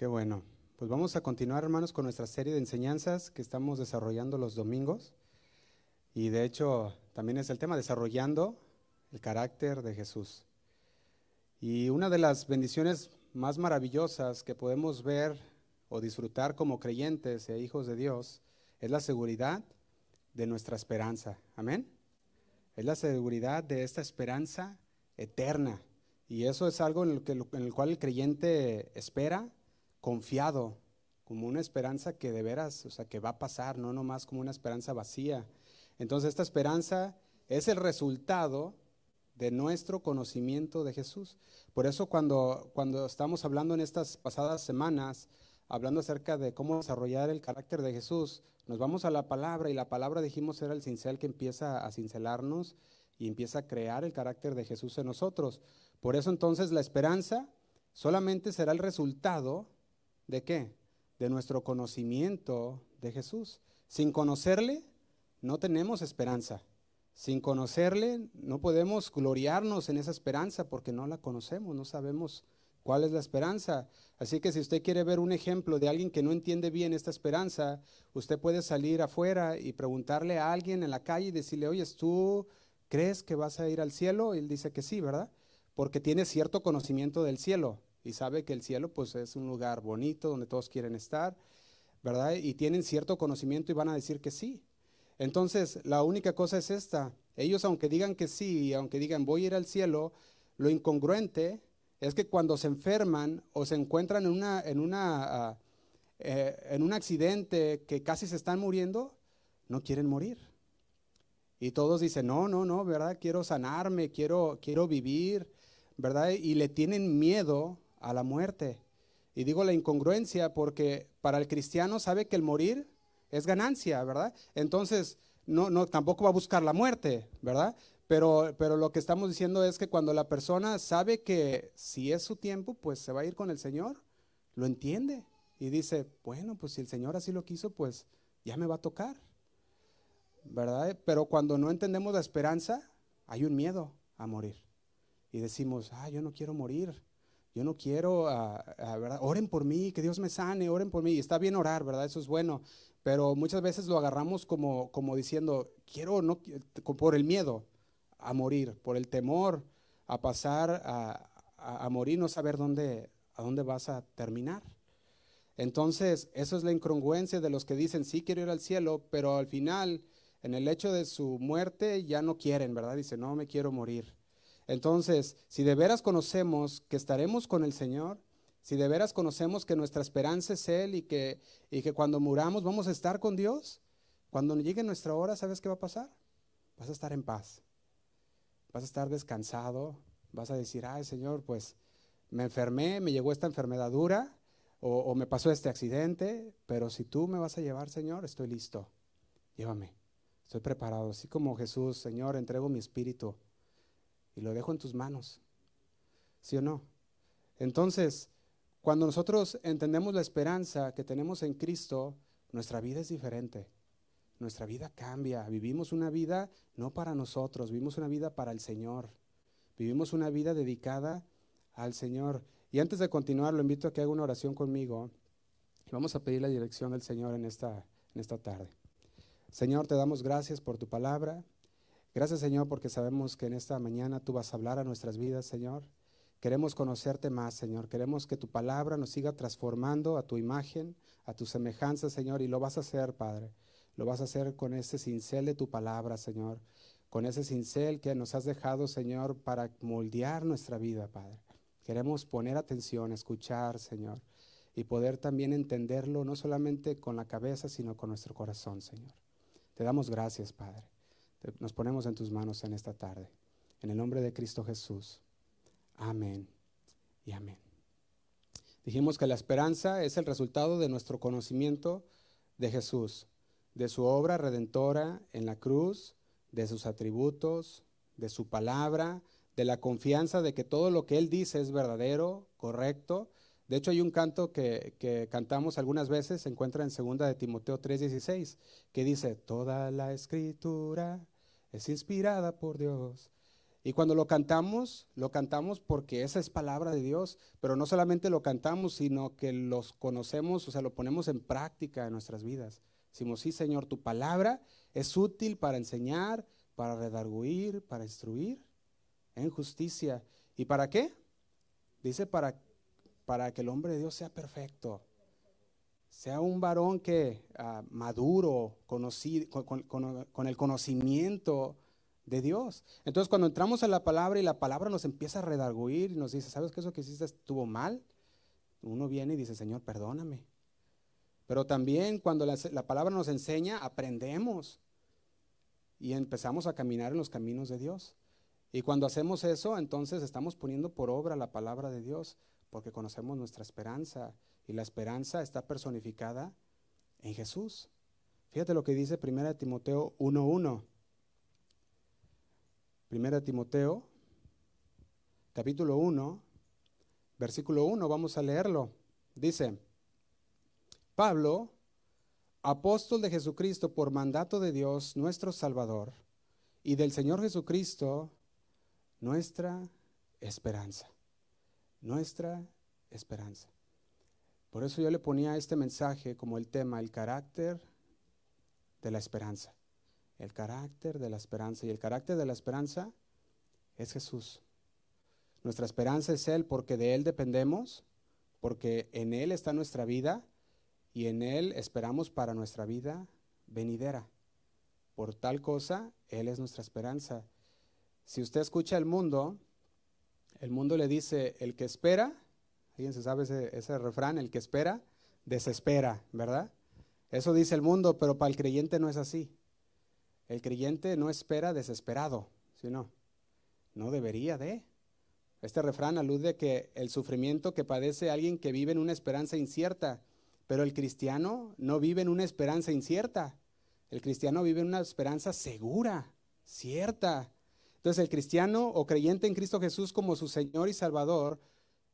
Qué bueno. Pues vamos a continuar, hermanos, con nuestra serie de enseñanzas que estamos desarrollando los domingos. Y de hecho, también es el tema, desarrollando el carácter de Jesús. Y una de las bendiciones más maravillosas que podemos ver o disfrutar como creyentes e hijos de Dios es la seguridad de nuestra esperanza. Amén. Es la seguridad de esta esperanza eterna. Y eso es algo en el, que, en el cual el creyente espera confiado, como una esperanza que de veras, o sea, que va a pasar, no nomás como una esperanza vacía. Entonces esta esperanza es el resultado de nuestro conocimiento de Jesús. Por eso cuando, cuando estamos hablando en estas pasadas semanas, hablando acerca de cómo desarrollar el carácter de Jesús, nos vamos a la palabra y la palabra dijimos era el cincel que empieza a cincelarnos y empieza a crear el carácter de Jesús en nosotros. Por eso entonces la esperanza solamente será el resultado ¿De qué? De nuestro conocimiento de Jesús. Sin conocerle, no tenemos esperanza. Sin conocerle, no podemos gloriarnos en esa esperanza porque no la conocemos, no sabemos cuál es la esperanza. Así que si usted quiere ver un ejemplo de alguien que no entiende bien esta esperanza, usted puede salir afuera y preguntarle a alguien en la calle y decirle, oye, ¿tú crees que vas a ir al cielo? Y él dice que sí, ¿verdad? Porque tiene cierto conocimiento del cielo y sabe que el cielo pues es un lugar bonito donde todos quieren estar, ¿verdad? Y tienen cierto conocimiento y van a decir que sí. Entonces, la única cosa es esta. Ellos aunque digan que sí y aunque digan voy a ir al cielo, lo incongruente es que cuando se enferman o se encuentran en, una, en, una, ah, eh, en un accidente que casi se están muriendo, no quieren morir. Y todos dicen, no, no, no, ¿verdad? Quiero sanarme, quiero, quiero vivir, ¿verdad? Y le tienen miedo a la muerte. Y digo la incongruencia porque para el cristiano sabe que el morir es ganancia, ¿verdad? Entonces, no, tampoco va a buscar la muerte, ¿verdad? Pero, pero lo que estamos diciendo es que cuando la persona sabe que si es su tiempo, pues se va a ir con el Señor, lo entiende y dice, bueno, pues si el Señor así lo quiso, pues ya me va a tocar, ¿verdad? Pero cuando no entendemos la esperanza, hay un miedo a morir. Y decimos, ah, yo no quiero morir, yo no quiero, ah, ah, ¿verdad? Oren por mí, que Dios me sane, oren por mí. Y está bien orar, ¿verdad? Eso es bueno. Pero muchas veces lo agarramos como, como diciendo, quiero, no, por el miedo a morir, por el temor a pasar a, a, morir, no saber dónde, a dónde vas a terminar. Entonces, eso es la incongruencia de los que dicen, sí quiero ir al cielo, pero al final, en el hecho de su muerte, ya no quieren, ¿verdad? Dicen, no me quiero morir. Entonces, si de veras conocemos que estaremos con el Señor, si de veras conocemos que nuestra esperanza es Él y que, y que cuando muramos vamos a estar con Dios, cuando llegue nuestra hora, ¿sabes qué va a pasar? Vas a estar en paz, vas a estar descansado, vas a decir, ay Señor, pues me enfermé, me llegó esta enfermedad dura o, o me pasó este accidente, pero si tú me vas a llevar, Señor, estoy listo, llévame, estoy preparado, así como Jesús, Señor, entrego mi espíritu y lo dejo en tus manos. ¿Sí o no? Entonces, cuando nosotros entendemos la esperanza que tenemos en Cristo, nuestra vida es diferente. Nuestra vida cambia. Vivimos una vida no para nosotros, vivimos una vida para el Señor. Vivimos una vida dedicada al Señor. Y antes de continuar, lo invito a que haga una oración conmigo. Vamos a pedir la dirección del Señor en esta, en esta tarde. Señor, te damos gracias por tu palabra. Gracias Señor porque sabemos que en esta mañana tú vas a hablar a nuestras vidas, Señor. Queremos conocerte más, Señor. Queremos que tu palabra nos siga transformando a tu imagen, a tu semejanza, Señor. Y lo vas a hacer, Padre. Lo vas a hacer con ese cincel de tu palabra, Señor. Con ese cincel que nos has dejado, Señor, para moldear nuestra vida, Padre. Queremos poner atención, escuchar, Señor. Y poder también entenderlo, no solamente con la cabeza, sino con nuestro corazón, Señor. Te damos gracias, Padre. Nos ponemos en tus manos en esta tarde. En el nombre de Cristo Jesús. Amén y amén. Dijimos que la esperanza es el resultado de nuestro conocimiento de Jesús, de su obra redentora en la cruz, de sus atributos, de su palabra, de la confianza de que todo lo que Él dice es verdadero, correcto. De hecho, hay un canto que, que cantamos algunas veces, se encuentra en 2 de Timoteo 3:16, que dice, toda la escritura es inspirada por Dios Y cuando lo cantamos, lo cantamos porque esa es palabra de Dios, pero no solamente lo cantamos, sino que los conocemos, o sea, lo ponemos en práctica en nuestras vidas. Decimos, sí, Señor, tu palabra es útil para enseñar, para redarguir, para instruir en justicia. ¿Y para qué? Dice para, para que el hombre de Dios sea perfecto, sea un varón que uh, maduro, conocido, con, el conocimiento de Dios. Entonces cuando entramos a la palabra y la palabra nos empieza a redarguir y nos dice, ¿sabes que eso que hiciste estuvo mal? Uno viene y dice, Señor, perdóname. Pero también cuando la, palabra nos enseña, aprendemos y empezamos a caminar en los caminos de Dios. Y cuando hacemos eso, entonces estamos poniendo por obra la palabra de Dios, porque conocemos nuestra esperanza. Y la esperanza está personificada en Jesús. Fíjate lo que dice 1 Timoteo 1.1. Primera Timoteo, capítulo 1, versículo 1, vamos a leerlo. Dice, Pablo, apóstol de Jesucristo por mandato de Dios, nuestro Salvador, y del Señor Jesucristo, nuestra esperanza. Nuestra esperanza. Por eso yo le ponía este mensaje como el tema, el carácter de la esperanza el carácter de la esperanza. Y el carácter de la esperanza es Jesús. Nuestra esperanza es Él porque de Él dependemos, porque en Él está nuestra vida y en Él esperamos para nuestra vida venidera. Por tal cosa, Él es nuestra esperanza. Si usted escucha el mundo, el mundo le dice, el que espera, ¿alguien se sabe ese, refrán? El que espera, desespera, ¿verdad? Eso dice el mundo, pero para el creyente no es así. El creyente no espera desesperado, sino no debería de. Este refrán alude que el sufrimiento que padece alguien que vive en una esperanza incierta, pero el cristiano no vive en una esperanza incierta. El cristiano vive en una esperanza segura, cierta. Entonces el cristiano o creyente en Cristo Jesús como su Señor y Salvador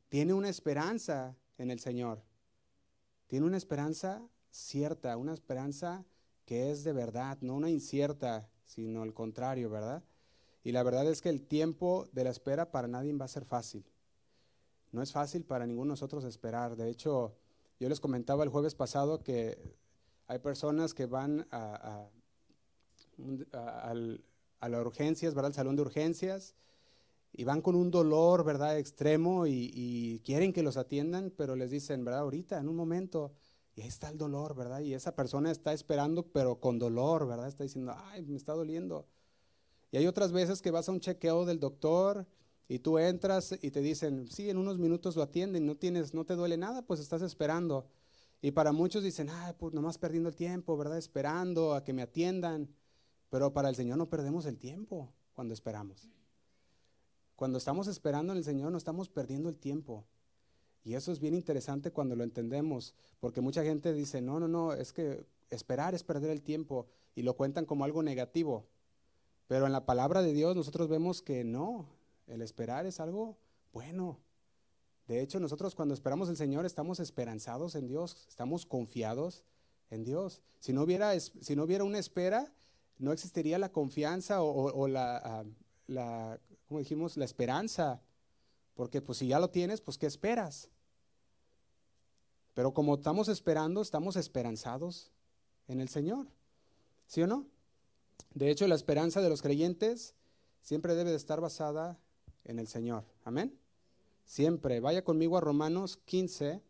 tiene una esperanza en el Señor. Tiene una esperanza cierta, una esperanza que es de verdad, no una incierta, sino el contrario, ¿verdad? Y la verdad es que el tiempo de la espera para nadie va a ser fácil. No es fácil para ninguno de nosotros esperar. De hecho, yo les comentaba el jueves pasado que hay personas que van a, a, las urgencias, ¿verdad? Al salón de urgencias y van con un dolor, ¿verdad? Extremo y, quieren que los atiendan, pero les dicen, ¿verdad? Ahorita, en un momento, y ahí está el dolor, ¿verdad? Y esa persona está esperando, pero con dolor, ¿verdad? Está diciendo, ay, me está doliendo. Y hay otras veces que vas a un chequeo del doctor y tú entras y te dicen, sí, en unos minutos lo atienden, no tienes, no te duele nada, pues estás esperando. Y para muchos dicen, ay, pues nomás perdiendo el tiempo, ¿verdad? Esperando a que me atiendan. Pero para el Señor no perdemos el tiempo cuando esperamos. Cuando estamos esperando en el Señor no estamos perdiendo el tiempo. Y eso es bien interesante cuando lo entendemos, porque mucha gente dice, no, no, no, es que esperar es perder el tiempo y lo cuentan como algo negativo. Pero en la palabra de Dios nosotros vemos que no, el esperar es algo bueno. De hecho, nosotros cuando esperamos al Señor estamos esperanzados en Dios, estamos confiados en Dios. Si no hubiera, si no hubiera una espera, no existiría la confianza o, la, ah, la, ¿cómo dijimos? La esperanza. Porque pues si ya lo tienes, pues ¿qué esperas? Pero como estamos esperando, estamos esperanzados en el Señor. ¿Sí o no? De hecho, la esperanza de los creyentes siempre debe de estar basada en el Señor. Amén. Siempre. Vaya conmigo a Romanos 15,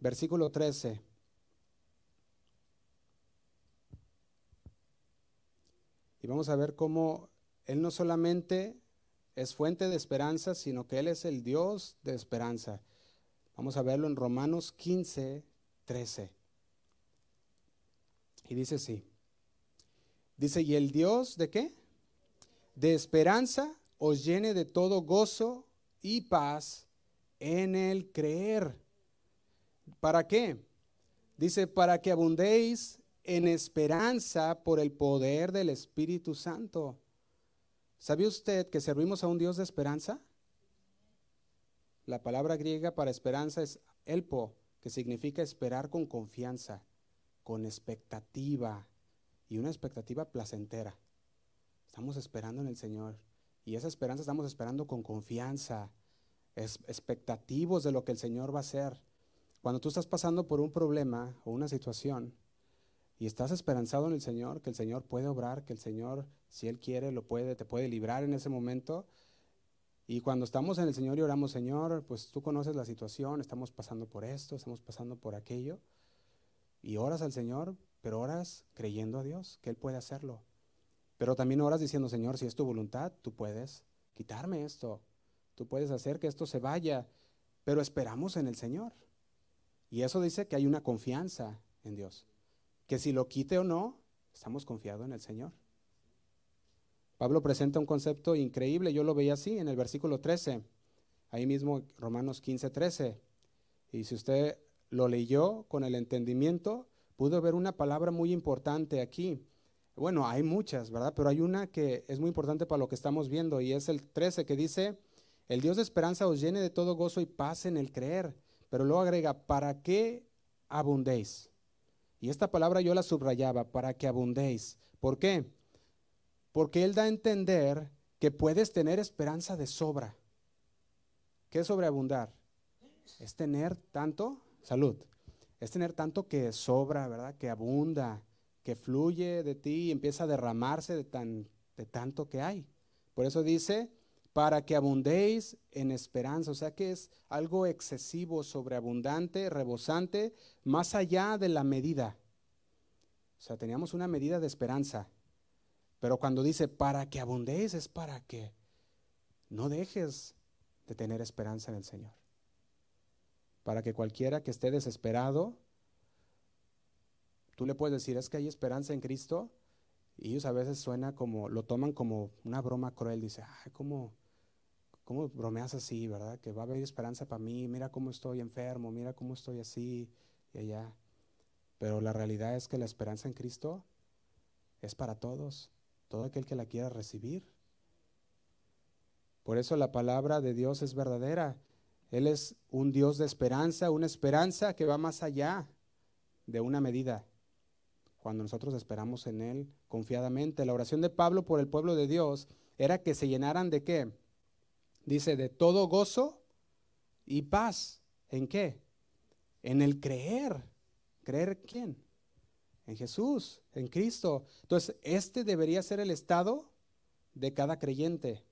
versículo 13. Y vamos a ver cómo Él no solamente es fuente de esperanza, sino que Él es el Dios de esperanza. Vamos a verlo en Romanos 15, 13. Y dice así. Dice, ¿y el Dios de qué? De esperanza os llene de todo gozo y paz en el creer. ¿Para qué? Dice, para que abundéis en esperanza por el poder del Espíritu Santo. ¿Sabe usted que servimos a un Dios de esperanza? La palabra griega para esperanza es elpo, que significa esperar con confianza, con expectativa y una expectativa placentera. Estamos esperando en el Señor Y esa esperanza estamos esperando con confianza, expectativos de lo que el Señor va a hacer. Cuando tú estás pasando por un problema o una situación y estás esperanzado en el Señor, que el Señor puede obrar, que el Señor, si Él quiere, lo puede, te puede librar en ese momento. Y cuando estamos en el Señor y oramos, Señor, pues tú conoces la situación, estamos pasando por esto, estamos pasando por aquello. Y oras al Señor, pero oras creyendo a Dios, que Él puede hacerlo. Pero también oras diciendo, Señor, si es tu voluntad, tú puedes quitarme esto, tú puedes hacer que esto se vaya, pero esperamos en el Señor. Y eso dice que hay una confianza en Dios, que si lo quite o no, estamos confiados en el Señor. Pablo presenta un concepto increíble, yo lo veía así en el versículo 13, ahí mismo Romanos 15, 13. Y si usted lo leyó con el entendimiento, pudo ver una palabra muy importante aquí. Bueno, hay muchas, ¿verdad? Pero hay una que es muy importante para lo que estamos viendo y es el 13 que dice, el Dios de esperanza os llene de todo gozo y paz en el creer. Pero luego agrega, ¿para qué abundéis? Y esta palabra yo la subrayaba, para que abundéis. ¿Por qué? Porque Él da a entender que puedes tener esperanza de sobra. ¿Qué es sobreabundar? Es tener tanto, salud, es tener tanto que sobra, ¿verdad? Que abunda, que fluye de ti y empieza a derramarse de, tan, de tanto que hay. Por eso dice, para que abundéis en esperanza, o sea que es algo excesivo, sobreabundante, rebosante, más allá de la medida. O sea, teníamos una medida de esperanza, pero cuando dice para que abundéis es para que no dejes de tener esperanza en el Señor. Para que cualquiera que esté desesperado Tú le puedes decir, es que hay esperanza en Cristo, y ellos a veces suena como, lo toman como una broma cruel, dice, ay, ¿cómo, cómo bromeas así, verdad? Que va a haber esperanza para mí, mira cómo estoy enfermo, mira cómo estoy así y allá. Pero la realidad es que la esperanza en Cristo es para todos, todo aquel que la quiera recibir. Por eso la palabra de Dios es verdadera. Él es un Dios de esperanza, una esperanza que va más allá de una medida cuando nosotros esperamos en Él confiadamente. La oración de Pablo por el pueblo de Dios era que se llenaran de qué? Dice, de todo gozo y paz. ¿En qué? En el creer. ¿Creer quién? En Jesús, en Cristo. Entonces, este debería ser el estado de cada creyente.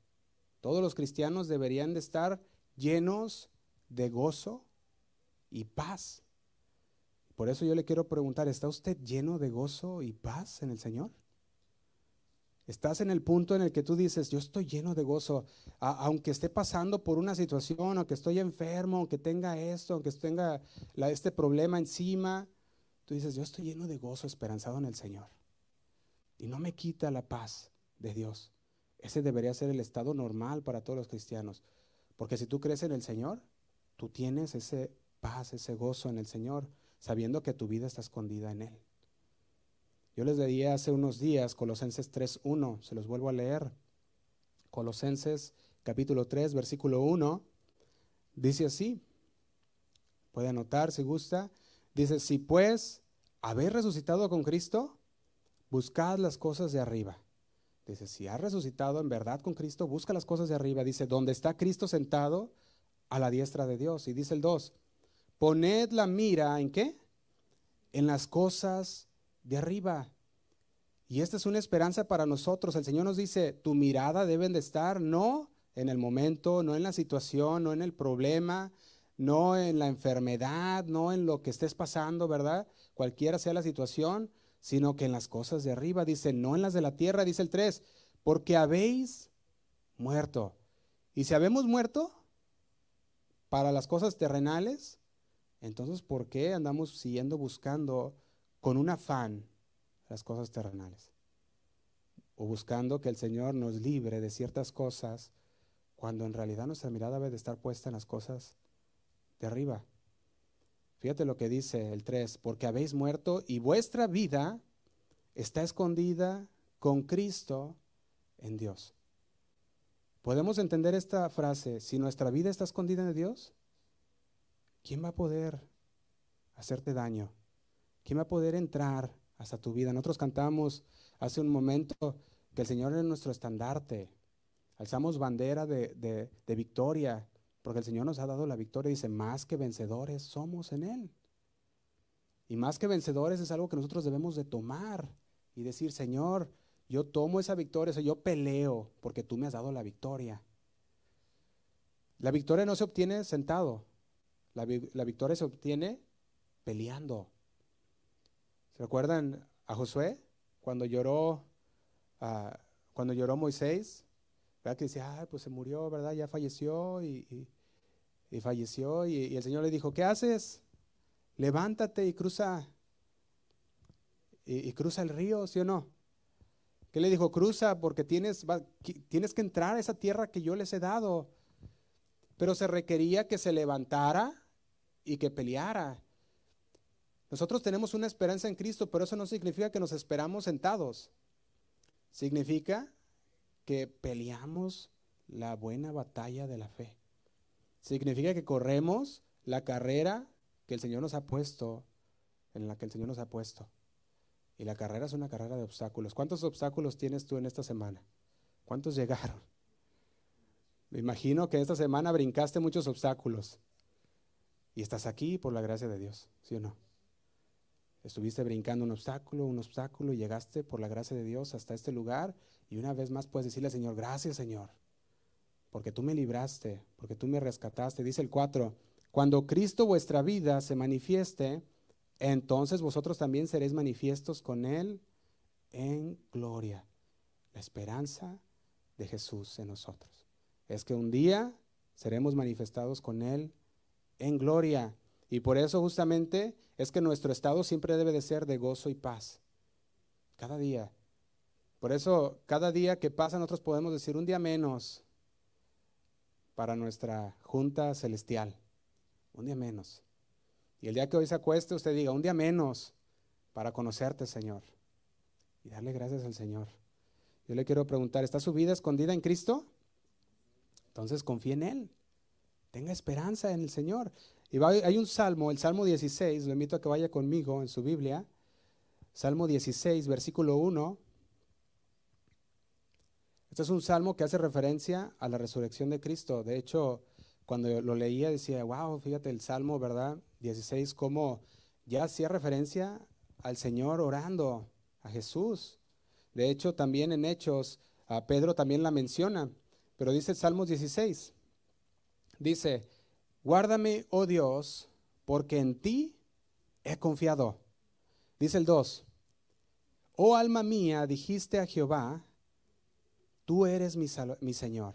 Todos los cristianos deberían de estar llenos de gozo y paz. Por eso yo le quiero preguntar, ¿está usted lleno de gozo y paz en el Señor? Estás en el punto en el que tú dices, yo estoy lleno de gozo, aunque esté pasando por una situación, aunque estoy enfermo, aunque tenga esto, aunque tenga este problema encima, tú dices, yo estoy lleno de gozo, esperanzado en el Señor. Y no me quita la paz de Dios. Ese debería ser el estado normal para todos los cristianos. Porque si tú crees en el Señor, tú tienes ese paz, ese gozo en el Señor sabiendo que tu vida está escondida en Él. Yo les leí hace unos días Colosenses 3.1, se los vuelvo a leer. Colosenses capítulo 3, versículo 1, dice así, puede anotar si gusta, dice, si pues habéis resucitado con Cristo, buscad las cosas de arriba. Dice, si has resucitado en verdad con Cristo, busca las cosas de arriba. Dice, donde está Cristo sentado a la diestra de Dios. Y dice el 2, Poned la mira en qué? En las cosas de arriba. Y esta es una esperanza para nosotros. El Señor nos dice, tu mirada debe de estar no en el momento, no en la situación, no en el problema, no en la enfermedad, no en lo que estés pasando, ¿verdad? Cualquiera sea la situación, sino que en las cosas de arriba. Dice, no en las de la tierra, dice el 3, porque habéis muerto. Y si habemos muerto para las cosas terrenales, entonces, ¿por qué andamos siguiendo buscando con un afán las cosas terrenales? O buscando que el Señor nos libre de ciertas cosas cuando en realidad nuestra mirada debe de estar puesta en las cosas de arriba. Fíjate lo que dice el 3, porque habéis muerto y vuestra vida está escondida con Cristo en Dios. ¿Podemos entender esta frase? Si nuestra vida está escondida en Dios, ¿quién va a poder hacerte daño? ¿Quién va a poder entrar hasta tu vida? Nosotros cantamos hace un momento que el Señor es nuestro estandarte. alzamos bandera de, de victoria, porque el Señor nos ha dado la victoria. Dice, más que vencedores somos en Él. Y más que vencedores es algo que nosotros debemos de tomar y decir, Señor, yo tomo esa victoria, yo peleo porque tú me has dado la victoria. La victoria no se obtiene sentado, la, victoria se obtiene peleando. ¿Se recuerdan a Josué cuando lloró, uh, cuando lloró Moisés? ¿Verdad? Que decía, pues se murió, ¿verdad? Ya falleció y, falleció y, el Señor le dijo, ¿qué haces? Levántate y cruza, y, cruza el río, ¿sí o no? ¿Qué le dijo? Cruza porque tienes, tienes que entrar a esa tierra que yo les he dado. Pero se requería que se levantara y que peleara. Nosotros tenemos una esperanza en Cristo, pero eso no significa que nos esperamos sentados. Significa que peleamos la buena batalla de la fe. Significa que corremos la carrera que el Señor nos ha puesto, en la que el Señor nos ha puesto. Y la carrera es una carrera de obstáculos. ¿Cuántos obstáculos tienes tú en esta semana? ¿Cuántos llegaron? Me imagino que esta semana brincaste muchos obstáculos. Y estás aquí por la gracia de Dios, ¿sí o no? Estuviste brincando un obstáculo, un obstáculo y llegaste por la gracia de Dios hasta este lugar y una vez más puedes decirle Señor, gracias Señor, porque tú me libraste, porque tú me rescataste. Dice el 4, cuando Cristo vuestra vida se manifieste, entonces vosotros también seréis manifiestos con Él en gloria. La esperanza de Jesús en nosotros es que un día seremos manifestados con Él en gloria. Y por eso justamente es que nuestro estado siempre debe de ser de gozo y paz. Cada día. Por eso cada día que pasa nosotros podemos decir un día menos para nuestra junta celestial. Un día menos. Y el día que hoy se acueste usted diga, un día menos para conocerte, Señor. Y darle gracias al Señor. Yo le quiero preguntar, ¿está su vida escondida en Cristo? Entonces confíe en Él. Tenga esperanza en el Señor. Y hay un salmo, el Salmo 16, lo invito a que vaya conmigo en su Biblia. Salmo 16, versículo 1. Este es un salmo que hace referencia a la resurrección de Cristo. De hecho, cuando lo leía decía, wow, fíjate el salmo, ¿verdad? 16, como ya hacía referencia al Señor orando, a Jesús. De hecho, también en Hechos, a Pedro también la menciona, pero dice el Salmo 16, dice, Guárdame, oh Dios, porque en ti he confiado. Dice el 2. Oh alma mía, dijiste a Jehová, tú eres mi, Señor.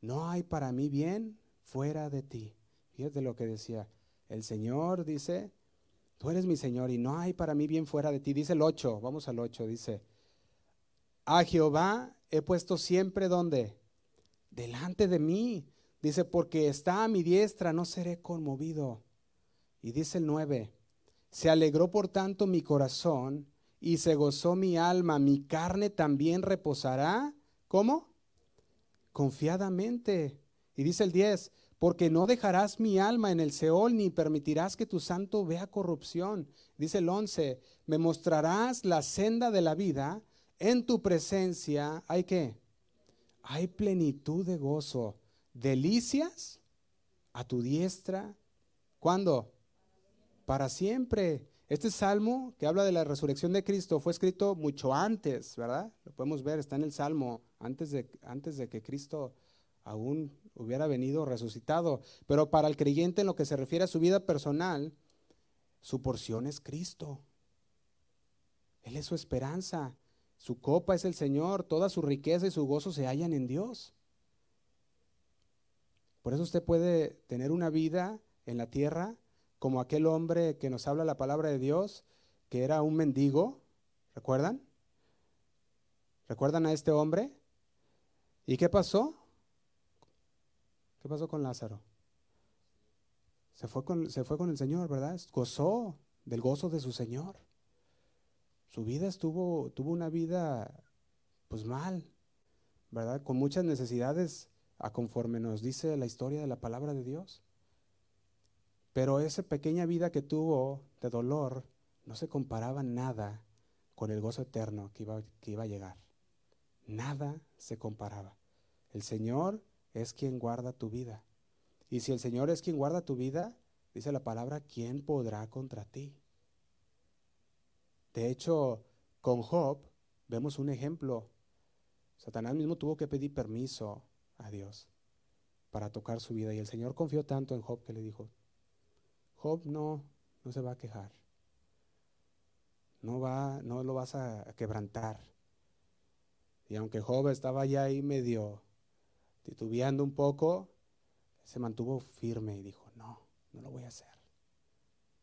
No hay para mí bien fuera de ti. Fíjate lo que decía. El Señor dice, tú eres mi Señor y no hay para mí bien fuera de ti. Dice el 8, vamos al 8, dice, a Jehová he puesto siempre donde? Delante de mí. Dice, porque está a mi diestra, no seré conmovido. Y dice el 9, se alegró por tanto mi corazón y se gozó mi alma, mi carne también reposará. ¿Cómo? Confiadamente. Y dice el 10, porque no dejarás mi alma en el Seol ni permitirás que tu santo vea corrupción. Dice el 11, me mostrarás la senda de la vida, en tu presencia hay que, hay plenitud de gozo delicias a tu diestra. ¿Cuándo? Para siempre. Este salmo que habla de la resurrección de Cristo fue escrito mucho antes, ¿verdad? Lo podemos ver, está en el salmo, antes de, antes de que Cristo aún hubiera venido resucitado. Pero para el creyente en lo que se refiere a su vida personal, su porción es Cristo. Él es su esperanza. Su copa es el Señor. Toda su riqueza y su gozo se hallan en Dios. Por eso usted puede tener una vida en la tierra como aquel hombre que nos habla la palabra de Dios, que era un mendigo, ¿recuerdan? ¿Recuerdan a este hombre? ¿Y qué pasó? ¿Qué pasó con Lázaro? Se fue con, el Señor, ¿verdad? Gozó del gozo de su Señor. Su vida estuvo, tuvo una vida pues mal, ¿verdad? Con muchas necesidades a conforme nos dice la historia de la palabra de Dios. Pero esa pequeña vida que tuvo de dolor no se comparaba nada con el gozo eterno que iba, que iba a llegar. Nada se comparaba. El Señor es quien guarda tu vida. Y si el Señor es quien guarda tu vida, dice la palabra, ¿quién podrá contra ti? De hecho, con Job vemos un ejemplo. Satanás mismo tuvo que pedir permiso a Dios para tocar su vida. Y el Señor confió tanto en Job que le dijo, Job no, no se va a quejar. No, va, no lo vas a quebrantar. Y aunque Job estaba ya ahí medio titubeando un poco, se mantuvo firme y dijo, no, no lo voy a hacer.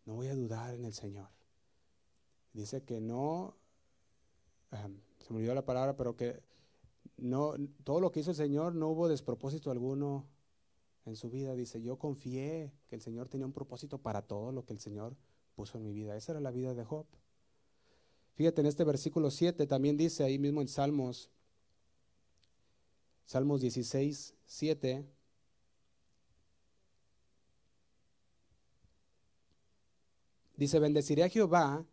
No voy a dudar en el Señor. Dice que no, se me olvidó la palabra, pero que no, todo lo que hizo el Señor no hubo despropósito alguno en su vida. Dice, yo confié que el Señor tenía un propósito para todo lo que el Señor puso en mi vida. Esa era la vida de Job. Fíjate, en este versículo 7 también dice ahí mismo en Salmos, Salmos 16, 7. Dice, bendeciré a Jehová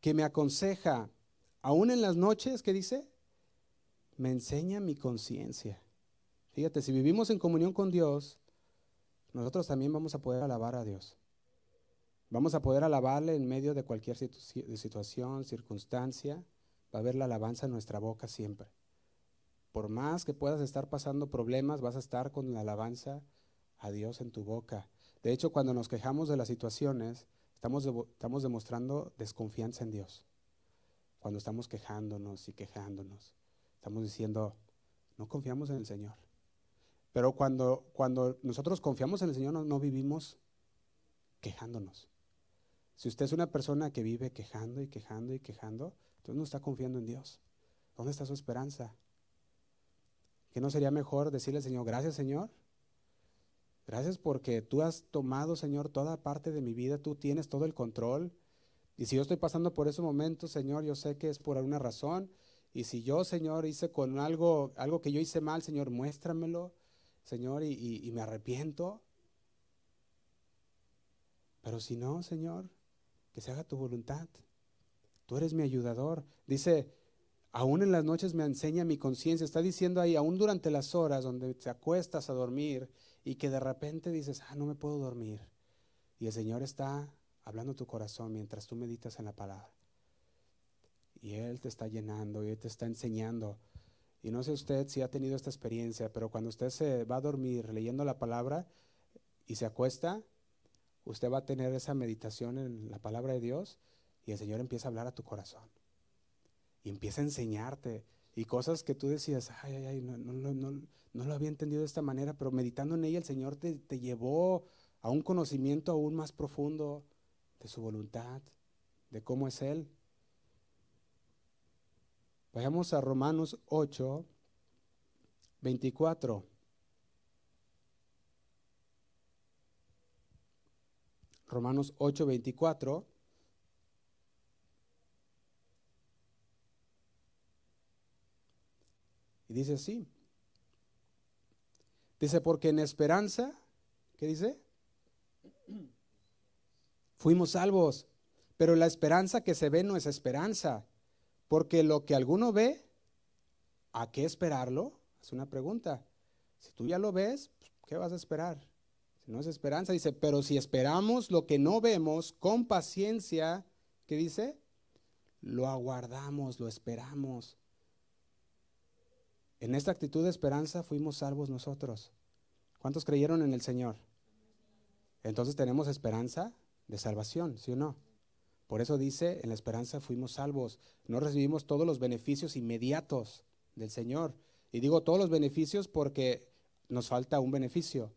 que me aconseja, aún en las noches, ¿qué dice? Me enseña mi conciencia. Fíjate, si vivimos en comunión con Dios, nosotros también vamos a poder alabar a Dios. Vamos a poder alabarle en medio de cualquier situación, circunstancia. Va a haber la alabanza en nuestra boca siempre. Por más que puedas estar pasando problemas, vas a estar con la alabanza a Dios en tu boca. De hecho, cuando nos quejamos de las situaciones, estamos, demostrando desconfianza en Dios. Cuando estamos quejándonos y quejándonos, estamos diciendo, no confiamos en el Señor. Pero cuando, cuando nosotros confiamos en el Señor, no, vivimos quejándonos. Si usted es una persona que vive quejando y quejando y quejando, entonces no está confiando en Dios. ¿Dónde está su esperanza? ¿Que no sería mejor decirle al Señor, gracias Señor? Gracias porque tú has tomado, Señor, toda parte de mi vida, tú tienes todo el control. Y si yo estoy pasando por ese momento, Señor, yo sé que es por alguna razón. Y si yo, Señor, hice con algo, algo que yo hice mal, Señor, muéstramelo. Señor, y, me arrepiento. Pero si no, Señor, que se haga tu voluntad. Tú eres mi ayudador. Dice, aún en las noches me enseña mi conciencia. Está diciendo ahí, aún durante las horas donde te acuestas a dormir y que de repente dices, ah, no me puedo dormir. Y el Señor está hablando tu corazón mientras tú meditas en la palabra. Y Él te está llenando y Él te está enseñando y no sé usted si ha tenido esta experiencia, pero cuando usted se va a dormir leyendo la palabra y se acuesta, usted va a tener esa meditación en la palabra de Dios y el Señor empieza a hablar a tu corazón. Y empieza a enseñarte. Y cosas que tú decías, ay, ay, ay, no, no, no, no lo había entendido de esta manera, pero meditando en ella el Señor te, te llevó a un conocimiento aún más profundo de su voluntad, de cómo es Él. Vayamos a Romanos 8, 24. Romanos 8, 24. Y dice así. Dice, porque en esperanza, ¿qué dice? Fuimos salvos, pero la esperanza que se ve no es esperanza porque lo que alguno ve, ¿a qué esperarlo? Es una pregunta. Si tú ya lo ves, pues, ¿qué vas a esperar? Si no es esperanza, dice, pero si esperamos lo que no vemos con paciencia, ¿qué dice? Lo aguardamos, lo esperamos. En esta actitud de esperanza fuimos salvos nosotros. ¿Cuántos creyeron en el Señor? Entonces tenemos esperanza de salvación, ¿sí o no? Por eso dice, en la esperanza fuimos salvos. No recibimos todos los beneficios inmediatos del Señor. Y digo todos los beneficios porque nos falta un beneficio.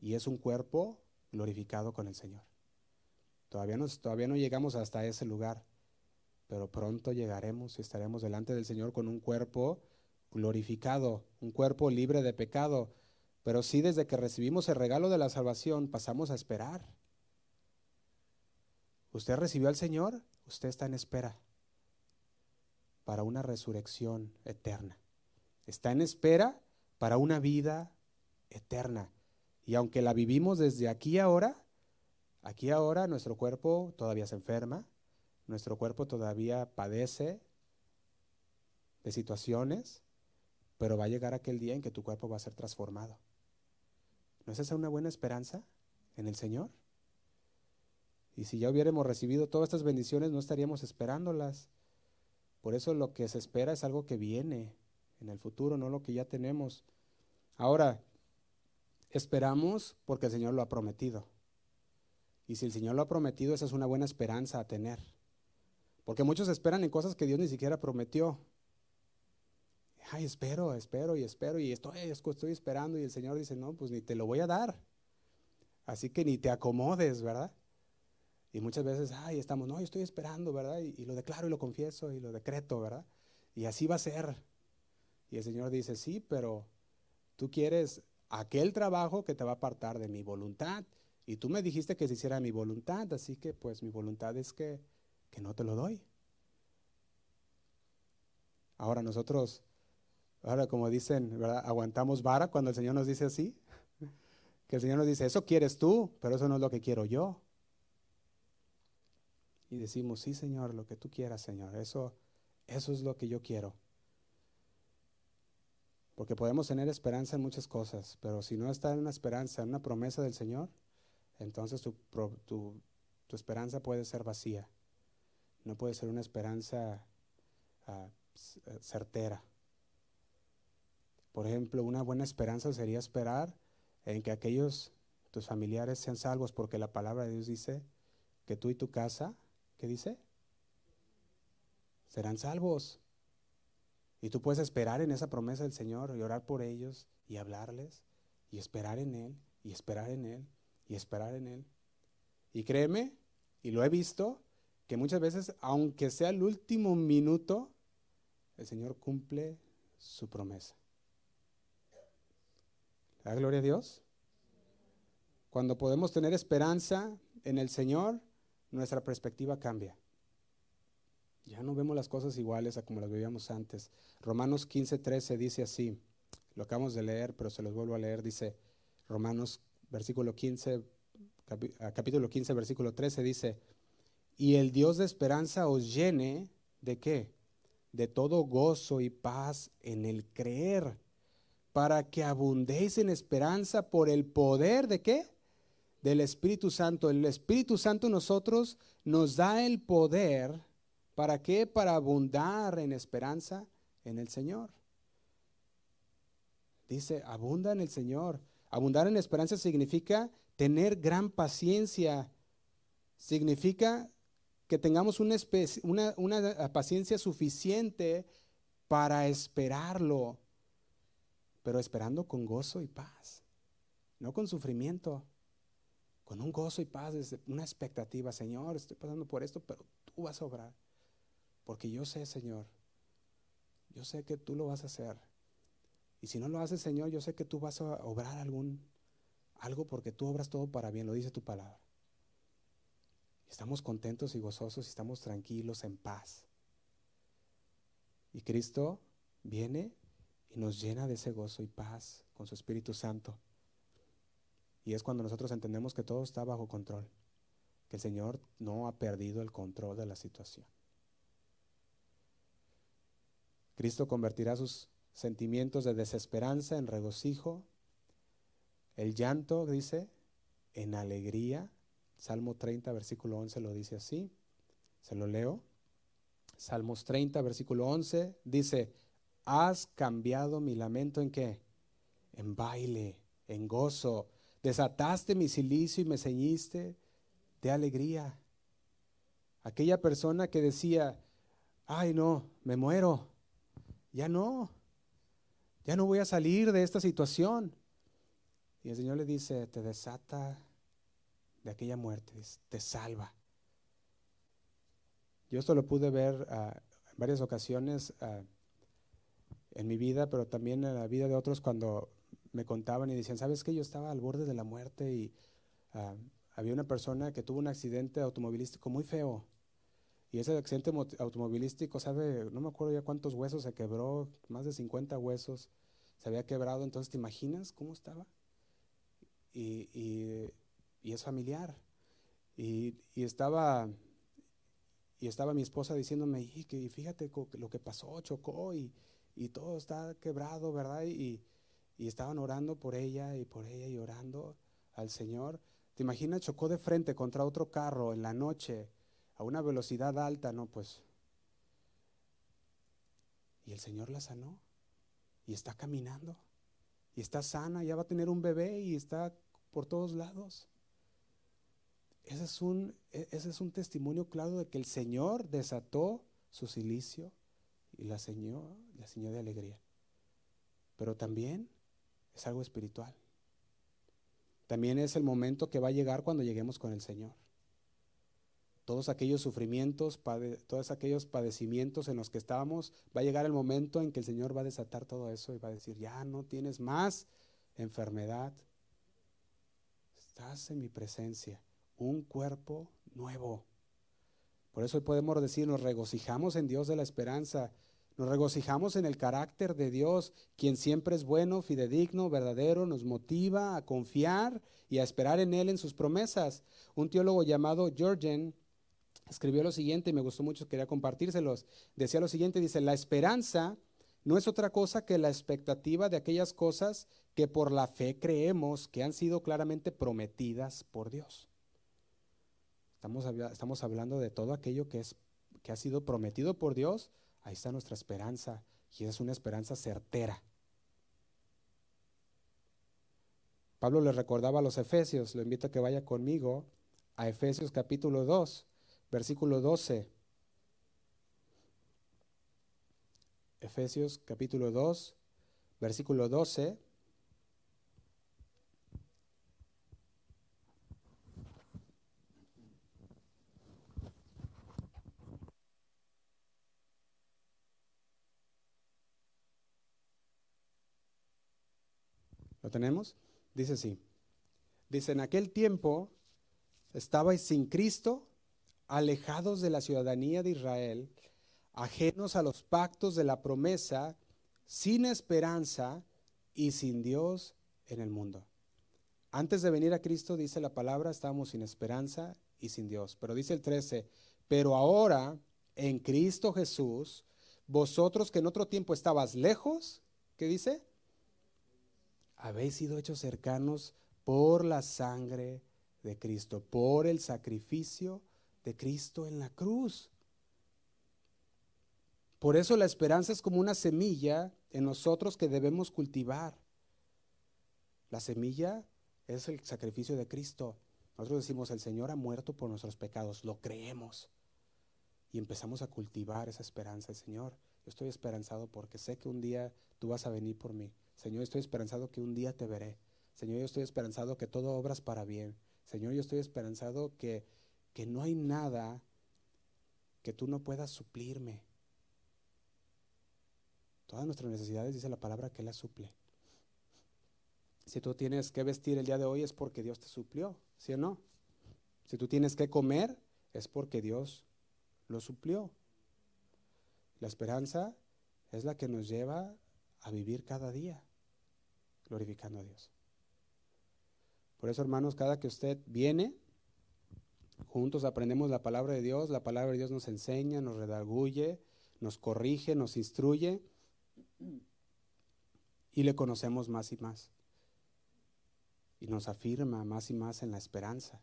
Y es un cuerpo glorificado con el Señor. Todavía, todavía no llegamos hasta ese lugar, pero pronto llegaremos y estaremos delante del Señor con un cuerpo glorificado, un cuerpo libre de pecado. Pero sí desde que recibimos el regalo de la salvación pasamos a esperar Usted recibió al Señor, usted está en espera para una resurrección eterna. Está en espera para una vida eterna. Y aunque la vivimos desde aquí ahora, aquí ahora nuestro cuerpo todavía se enferma, nuestro cuerpo todavía padece de situaciones, pero va a llegar aquel día en que tu cuerpo va a ser transformado. ¿No es esa una buena esperanza en el Señor? Y si ya hubiéramos recibido todas estas bendiciones, no estaríamos esperándolas. Por eso lo que se espera es algo que viene en el futuro, no lo que ya tenemos. Ahora, esperamos porque el Señor lo ha prometido. Y si el Señor lo ha prometido, esa es una buena esperanza a tener. Porque muchos esperan en cosas que Dios ni siquiera prometió. Ay, espero, espero y espero y estoy, estoy esperando y el Señor dice, no, pues ni te lo voy a dar. Así que ni te acomodes, ¿verdad? Y muchas veces, ay, estamos, no, yo estoy esperando, ¿verdad? Y, lo declaro y lo confieso y lo decreto, ¿verdad? Y así va a ser. Y el Señor dice, sí, pero tú quieres aquel trabajo que te va a apartar de mi voluntad. Y tú me dijiste que se hiciera mi voluntad, así que pues mi voluntad es que, que no te lo doy. Ahora nosotros, ahora como dicen, ¿verdad? Aguantamos vara cuando el Señor nos dice así. Que el Señor nos dice, eso quieres tú, pero eso no es lo que quiero yo. Y decimos, sí, Señor, lo que tú quieras, Señor. Eso, eso es lo que yo quiero. Porque podemos tener esperanza en muchas cosas, pero si no está en una esperanza, en una promesa del Señor, entonces tu, tu, esperanza puede ser vacía. No puede ser una esperanza ah, eh, certera. Por ejemplo, una buena esperanza sería esperar en que aquellos, tus familiares, sean salvos, porque la palabra de Dios dice que tú y tu casa, ¿qué dice? Serán salvos. Y tú puedes esperar en esa promesa del Señor y orar por ellos y hablarles y esperar en Él y esperar en Él y esperar en Él. Y créeme, y lo he visto, que muchas veces, aunque sea el último minuto, el Señor cumple su promesa. ¿La gloria a Dios? Cuando podemos tener esperanza en el Señor, nuestra perspectiva cambia. Ya no vemos las cosas iguales a como las veíamos antes. Romanos 15, 13 dice así, lo acabamos de leer, pero se los vuelvo a leer, dice Romanos versículo 15, capítulo 15, versículo 13, dice, y el Dios de esperanza os llene de qué? De todo gozo y paz en el creer, para que abundéis en esperanza por el poder de qué? Del Espíritu Santo. El Espíritu Santo nosotros nos da el poder ¿Para qué? Para abundar en esperanza en el Señor. Dice, abunda en el Señor. Abundar en esperanza significa tener gran paciencia. Significa que tengamos una, una, paciencia suficiente para esperarlo, pero esperando con gozo y paz, no con sufrimiento, con un gozo y paz, una expectativa, Señor, estoy pasando por esto, pero tú vas a obrar. Porque yo sé, Señor, yo sé que tú lo vas a hacer. Y si no lo haces, Señor, yo sé que tú vas a obrar algún algo porque tú obras todo para bien, lo dice tu palabra. Estamos contentos y gozosos y estamos tranquilos en paz. Y Cristo viene y nos llena de ese gozo y paz con su Espíritu Santo. Y es cuando nosotros entendemos que todo está bajo control, que el Señor no ha perdido el control de la situación. Cristo convertirá sus sentimientos de desesperanza en regocijo, el llanto, dice, en alegría. Salmo 30, versículo 11 lo dice así. Se lo leo. Salmos 30, versículo 11 dice, has cambiado mi lamento en qué? En baile, en gozo. Desataste mi silicio y me ceñiste de alegría. Aquella persona que decía, ay no, me muero, ya no, ya no voy a salir de esta situación. Y el Señor le dice, te desata de aquella muerte, te salva. Yo esto lo pude ver ah, en varias ocasiones ah, en mi vida, pero también en la vida de otros cuando me contaban y decían, ¿sabes qué? Yo estaba al borde de la muerte y ah, había una persona que tuvo un accidente automovilístico muy feo y ese accidente automovilístico, ¿sabe? No me acuerdo ya cuántos huesos se quebró, más de 50 huesos se había quebrado. Entonces, ¿te imaginas cómo estaba? Y, y, es familiar. Y, y, estaba, y estaba mi esposa diciéndome, que, fíjate lo que pasó, chocó y todo está quebrado, ¿verdad? Y, y estaban orando por ella y por ella y orando al Señor. ¿Te imaginas? Chocó de frente contra otro carro en la noche a una velocidad alta, no, pues. Y el Señor la sanó y está caminando y está sana, ya va a tener un bebé y está por todos lados. Ese es un, e, ese es un testimonio claro de que el Señor desató su silicio y la señó, la señó de alegría. Pero también es algo espiritual. También es el momento que va a llegar cuando lleguemos con el Señor. Todos aquellos sufrimientos, todos aquellos padecimientos en los que estábamos, va a llegar el momento en que el Señor va a desatar todo eso y va a decir, ya no tienes más enfermedad. Estás en mi presencia, un cuerpo nuevo. Por eso hoy podemos decir, nos regocijamos en Dios de la esperanza, nos regocijamos en el carácter de Dios, quien siempre es bueno, fidedigno, verdadero, nos motiva a confiar y a esperar en Él en sus promesas. Un teólogo llamado Georgen escribió lo siguiente y me gustó mucho, quería compartírselos. Decía lo siguiente, dice, la esperanza no es otra cosa que la expectativa de aquellas cosas que por la fe creemos que han sido claramente prometidas por Dios. Estamos, estamos hablando de todo aquello que, es, que ha sido prometido por Dios Ahí está nuestra esperanza y es una esperanza certera. Pablo le recordaba a los Efesios, lo invito a que vaya conmigo a Efesios capítulo 2, versículo 12. Efesios capítulo 2, versículo 12. ¿Lo tenemos? Dice así. Dice, en aquel tiempo estabais sin Cristo, alejados de la ciudadanía de Israel, ajenos a los pactos de la promesa, sin esperanza y sin Dios en el mundo. Antes de venir a Cristo, dice la palabra, estábamos sin esperanza y sin Dios. Pero dice el 13, pero ahora en Cristo Jesús, vosotros que en otro tiempo estabas lejos, ¿qué dice? Habéis sido hechos cercanos por la sangre de Cristo, por el sacrificio de Cristo en la cruz. Por eso la esperanza es como una semilla en nosotros que debemos cultivar. La semilla es el sacrificio de Cristo. Nosotros decimos, el Señor ha muerto por nuestros pecados, lo creemos. Y empezamos a cultivar esa esperanza. El Señor, yo estoy esperanzado porque sé que un día tú vas a venir por mí. Señor, estoy esperanzado que un día te veré. Señor, yo estoy esperanzado que todo obras para bien. Señor, yo estoy esperanzado que, que no hay nada que tú no puedas suplirme. Todas nuestras necesidades, dice la palabra, que las suple. Si tú tienes que vestir el día de hoy es porque Dios te suplió, ¿sí o no? Si tú tienes que comer es porque Dios lo suplió. La esperanza es la que nos lleva a vivir cada día glorificando a Dios. Por eso, hermanos, cada que usted viene, juntos aprendemos la palabra de Dios, la palabra de Dios nos enseña, nos redarguye, nos corrige, nos instruye y le conocemos más y más. Y nos afirma más y más en la esperanza.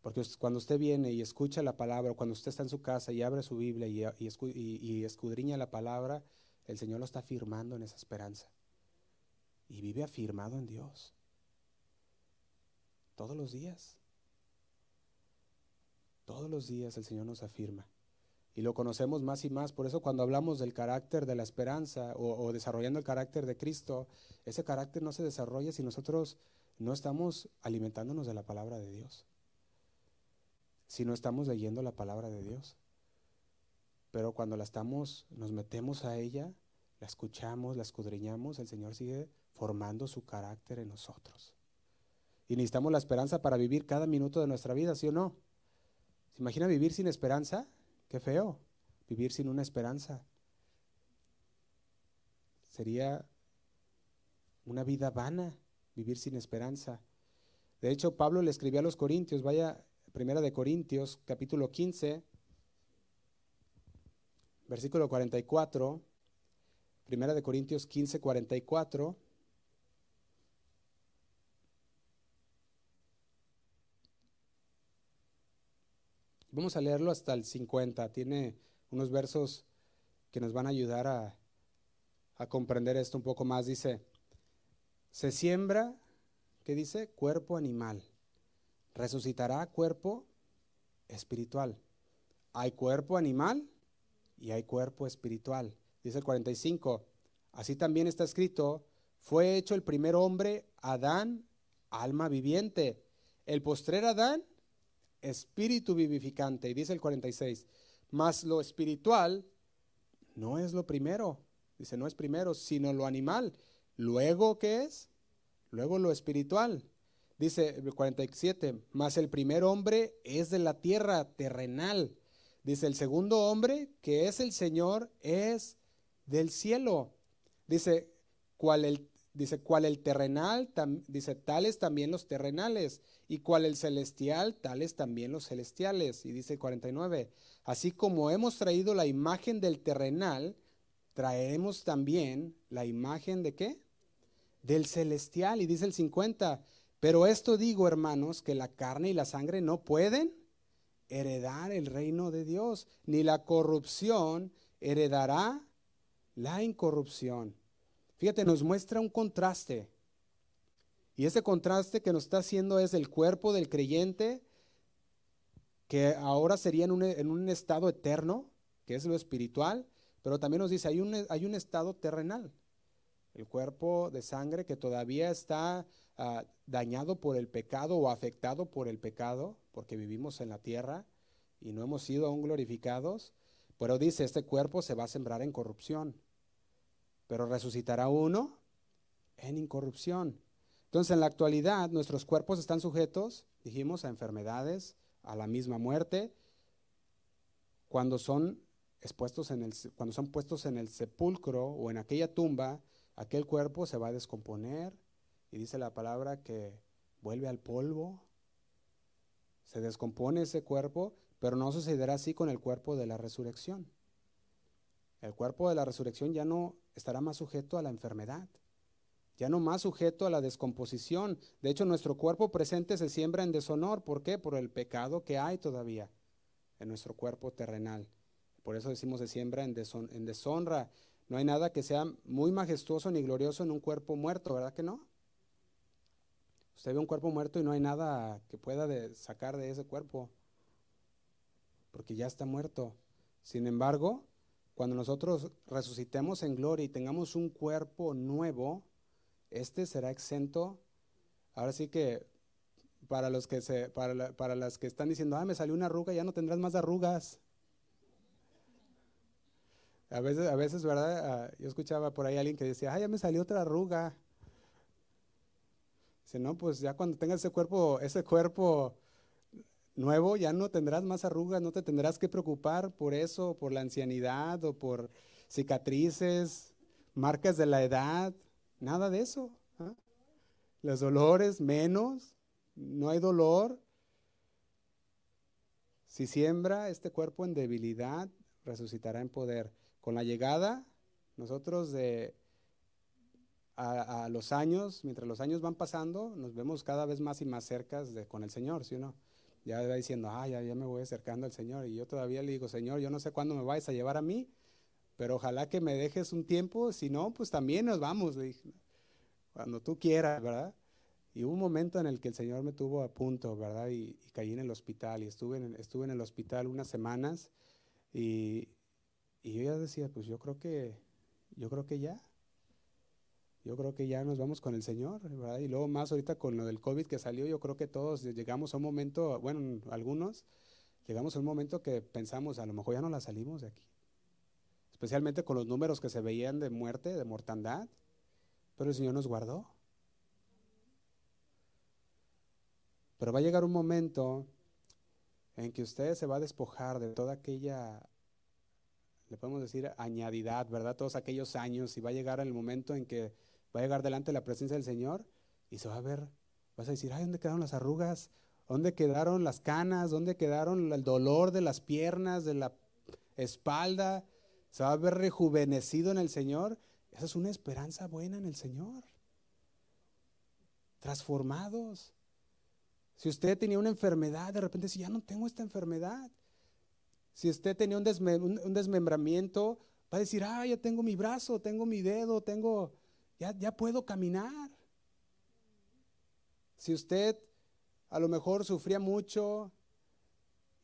Porque cuando usted viene y escucha la palabra, cuando usted está en su casa y abre su Biblia y, y escudriña la palabra, el Señor lo está afirmando en esa esperanza y vive afirmado en Dios. Todos los días. Todos los días el Señor nos afirma. Y lo conocemos más y más. Por eso cuando hablamos del carácter de la esperanza o, desarrollando el carácter de Cristo, ese carácter no se desarrolla si nosotros no estamos alimentándonos de la palabra de Dios. Si no estamos leyendo la palabra de Dios. Pero cuando la estamos, nos metemos a ella, la escuchamos, la escudriñamos, el Señor sigue formando su carácter en nosotros. Y necesitamos la esperanza para vivir cada minuto de nuestra vida, ¿sí o no? ¿Se imagina vivir sin esperanza? Qué feo, vivir sin una esperanza. Sería una vida vana vivir sin esperanza. De hecho, Pablo le escribió a los Corintios, vaya, primera de Corintios, capítulo 15, versículo 44. Primera de Corintios 15, 44. Vamos a leerlo hasta el 50. Tiene unos versos que nos van a ayudar a, a comprender esto un poco más. Dice, se siembra, ¿qué dice? Cuerpo animal. Resucitará cuerpo espiritual. Hay cuerpo animal y hay cuerpo espiritual. Dice el 45. Así también está escrito, fue hecho el primer hombre, Adán, alma viviente. El postrer Adán, espíritu vivificante. Y dice el 46, mas lo espiritual no es lo primero. Dice, no es primero, sino lo animal. Luego, ¿qué es? Luego lo espiritual. Dice el 47, mas el primer hombre es de la tierra terrenal. Dice, el segundo hombre, que es el Señor, es del cielo. Dice, cual el Dice, cual el terrenal, dice, tales también los terrenales, y cual el celestial, tales también los celestiales. Y dice 49, así como hemos traído la imagen del terrenal, traemos también la imagen de qué? Del celestial. Y dice el 50, pero esto digo, hermanos, que la carne y la sangre no pueden heredar el reino de Dios, ni la corrupción heredará la incorrupción. Fíjate, nos muestra un contraste. Y ese contraste que nos está haciendo es el cuerpo del creyente, que ahora sería en un, estado eterno, que es lo espiritual, pero también nos dice, hay un, hay un estado terrenal. El cuerpo de sangre que todavía está ah, dañado por el pecado o afectado por el pecado, porque vivimos en la tierra y no hemos sido aún glorificados. Pero dice, este cuerpo se va a sembrar en corrupción pero resucitará uno en incorrupción. Entonces, en la actualidad, nuestros cuerpos están sujetos, dijimos, a enfermedades, a la misma muerte, cuando son expuestos en el, cuando son puestos en el sepulcro o en aquella tumba, aquel cuerpo se va a descomponer y dice la palabra que vuelve al polvo, se descompone ese cuerpo, pero no sucederá así con el cuerpo de la resurrección. El cuerpo de la resurrección ya no estará más sujeto a la enfermedad, ya no más sujeto a la descomposición. De hecho, nuestro cuerpo presente se siembra en deshonor. ¿Por qué? Por el pecado que hay todavía en nuestro cuerpo terrenal. Por eso decimos se siembra en, en deshonra. No hay nada que sea muy majestuoso ni glorioso en un cuerpo muerto, ¿verdad que no? Usted ve un cuerpo muerto y no hay nada que pueda sacar de ese cuerpo, porque ya está muerto. Sin embargo, cuando nosotros resucitemos en gloria y tengamos un cuerpo nuevo, este será exento. Ahora sí que para los que se, para, para las que están diciendo, ah, me salió una arruga, ya no tendrás más arrugas. A veces, a veces, ¿verdad? Ah, yo escuchaba por ahí a alguien que decía, ah, ya me salió otra arruga. Dice, no, pues ya cuando tengas ese cuerpo, ese cuerpo nuevo, ya no tendrás más arrugas, no te tendrás que preocupar por eso, por la ancianidad o por cicatrices, marcas de la edad, nada de eso. ¿ah? Los dolores menos, no hay dolor. Si siembra este cuerpo en debilidad, resucitará en poder. Con la llegada, nosotros de a, los años, mientras los años van pasando, nos vemos cada vez más y más cerca de, con el Señor, ¿sí o no? ya va diciendo, ah, ya, me voy acercando al Señor. Y yo todavía le digo, Señor, yo no sé cuándo me vayas a llevar a mí, pero ojalá que me dejes un tiempo, si no, pues también nos vamos, cuando tú quieras, ¿verdad? Y hubo un momento en el que el Señor me tuvo a punto, ¿verdad? Y, caí en el hospital y estuve en, estuve en el hospital unas semanas y, y yo ya decía, pues yo creo que, yo creo que ya, yo creo que ya nos vamos con el Señor, ¿verdad? Y luego más ahorita con lo del COVID que salió, yo creo que todos llegamos a un momento, bueno, algunos, llegamos a un momento que pensamos, a lo mejor ya no la salimos de aquí. Especialmente con los números que se veían de muerte, de mortandad, pero el Señor nos guardó. Pero va a llegar un momento en que usted se va a despojar de toda aquella, le podemos decir, añadidad, ¿verdad? Todos aquellos años y va a llegar el momento en que va a llegar delante de la presencia del Señor y se va a ver, vas a decir, ay, ¿dónde quedaron las arrugas? ¿Dónde quedaron las canas? ¿Dónde quedaron el dolor de las piernas, de la espalda? Se va a ver rejuvenecido en el Señor Esa es una esperanza buena en el Señor. Transformados. Si usted tenía una enfermedad, de repente si ya no tengo esta enfermedad. Si usted tenía un, desmembramiento, va a decir, ah, ya tengo mi brazo, tengo mi dedo, tengo, ya, puedo caminar. Si usted a lo mejor sufría mucho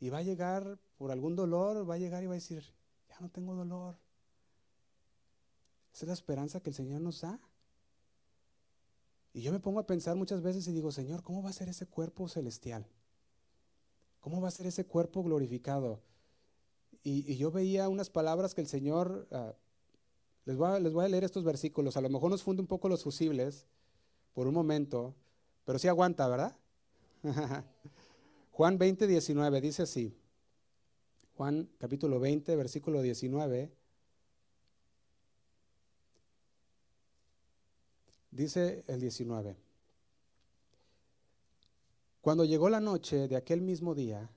y va a llegar por algún dolor, va a llegar y va a decir, ya no tengo dolor. Esa es la esperanza que el Señor nos da. Y yo me pongo a pensar muchas veces y digo, Señor, ¿cómo va a ser ese cuerpo celestial? ¿Cómo va a ser ese cuerpo glorificado? Y, yo veía unas palabras que el Señor, ah, les, voy a, les voy a leer estos versículos, a lo mejor nos funde un poco los fusibles por un momento, pero sí aguanta, ¿verdad? Juan 20, 19 dice así. Juan capítulo 20, versículo 19. Dice el 19. Cuando llegó la noche de aquel mismo día,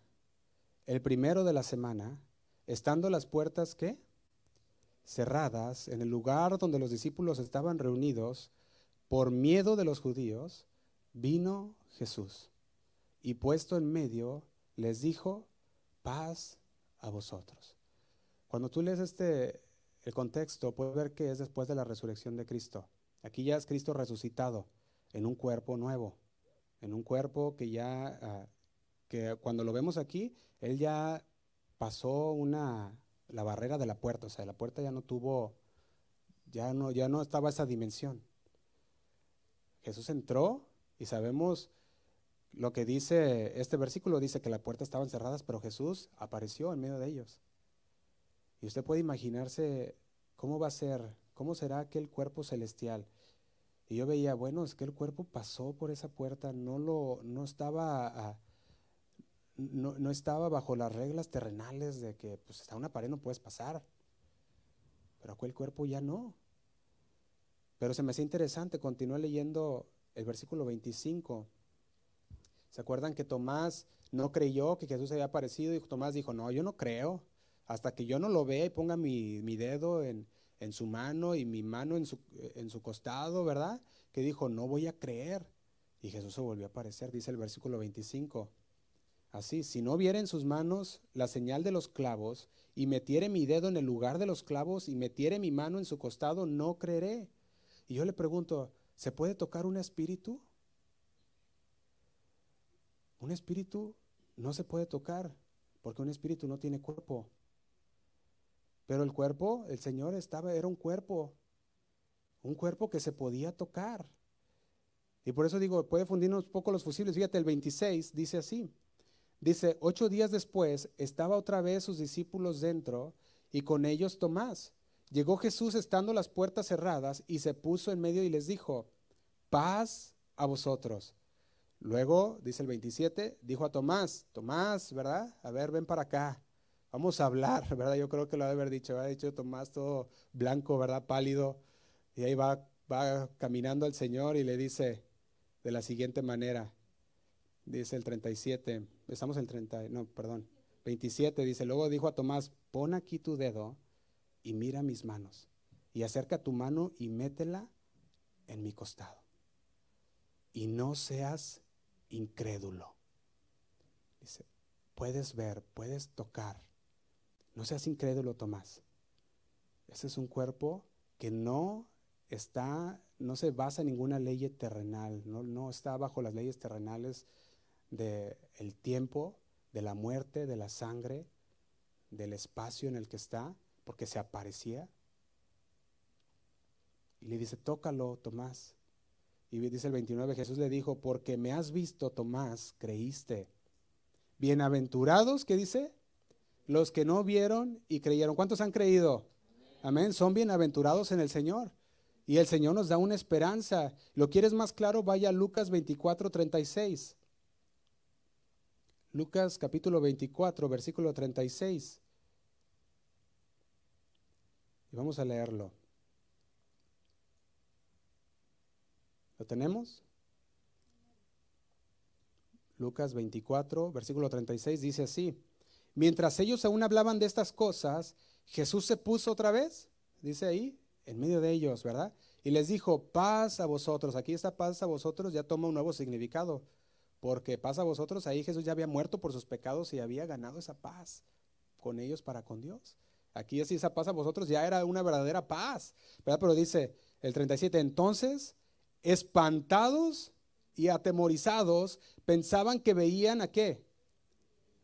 el primero de la semana, estando las puertas ¿qué? Cerradas en el lugar donde los discípulos estaban reunidos, por miedo de los judíos, vino Jesús y puesto en medio les dijo, paz a vosotros. Cuando tú lees este, el contexto, puedes ver que es después de la resurrección de Cristo. Aquí ya es Cristo resucitado en un cuerpo nuevo, en un cuerpo que ya, ah, que cuando lo vemos aquí, Él ya pasó una, la barrera de la puerta, o sea, la puerta ya no tuvo, ya no, ya no estaba esa dimensión. Jesús entró y sabemos lo que dice este versículo dice que las puertas estaban cerradas, pero Jesús apareció en medio de ellos. Y usted puede imaginarse cómo va a ser, cómo será aquel cuerpo celestial. Y yo veía, bueno, es que el cuerpo pasó por esa puerta, no lo, no estaba, no, estaba bajo las reglas terrenales de que, pues, está una pared no puedes pasar. Pero aquel cuerpo ya no. Pero se me hace interesante, continué leyendo el versículo 25 ¿Se acuerdan que Tomás no creyó que Jesús había aparecido? Y Tomás dijo, no, yo no creo. Hasta que yo no lo vea y ponga mi, dedo en, su mano y mi mano en su, en su costado, ¿verdad? Que dijo, no voy a creer. Y Jesús se volvió a aparecer, dice el versículo 25. Así, si no viera en sus manos la señal de los clavos y metiere mi dedo en el lugar de los clavos y metiere mi mano en su costado, no creeré. Y yo le pregunto, ¿se puede tocar un espíritu? Un espíritu no se puede tocar porque un espíritu no tiene cuerpo. Pero el cuerpo, el Señor estaba, era un cuerpo, un cuerpo que se podía tocar. Y por eso digo, puede fundirnos un poco los fusibles. Fíjate, el 26 dice así. Dice, ocho días después estaba otra vez sus discípulos dentro y con ellos Tomás. Llegó Jesús estando las puertas cerradas y se puso en medio y les dijo, paz a vosotros. Luego, dice el 27, dijo a Tomás, Tomás, ¿verdad? A ver, ven para acá. Vamos a hablar, ¿verdad? Yo creo que lo debe haber dicho, ha dicho Tomás todo blanco, ¿verdad? Pálido. Y ahí va, va caminando al Señor y le dice de la siguiente manera, dice el 37, estamos en el 30, no, perdón, 27, dice, luego dijo a Tomás, pon aquí tu dedo y mira mis manos, y acerca tu mano y métela en mi costado. Y no seas incrédulo. Dice, puedes ver, puedes tocar. No seas incrédulo, Tomás. Ese es un cuerpo que no está, no se basa en ninguna ley terrenal, no, no está bajo las leyes terrenales del el tiempo, de la muerte, de la sangre, del espacio en el que está, porque se aparecía. Y le dice, tócalo, Tomás. Y dice el 29, Jesús le dijo, porque me has visto, Tomás, creíste. Bienaventurados, ¿qué dice? Los que no vieron y creyeron. ¿Cuántos han creído? Amén. Son bienaventurados en el Señor. Y el Señor nos da una esperanza. ¿Lo quieres más claro? Vaya a Lucas 24, 36. Lucas capítulo 24, versículo 36. Y vamos a leerlo. ¿Lo tenemos? Lucas 24, versículo 36 dice así. Mientras ellos aún hablaban de estas cosas, Jesús se puso otra vez, dice ahí, en medio de ellos, ¿verdad? Y les dijo, paz a vosotros. Aquí esta paz a vosotros ya toma un nuevo significado, porque paz a vosotros, ahí Jesús ya había muerto por sus pecados y había ganado esa paz con ellos para con Dios. Aquí así esa paz a vosotros ya era una verdadera paz. Pero dice el 37, entonces, espantados y atemorizados, pensaban que veían a qué?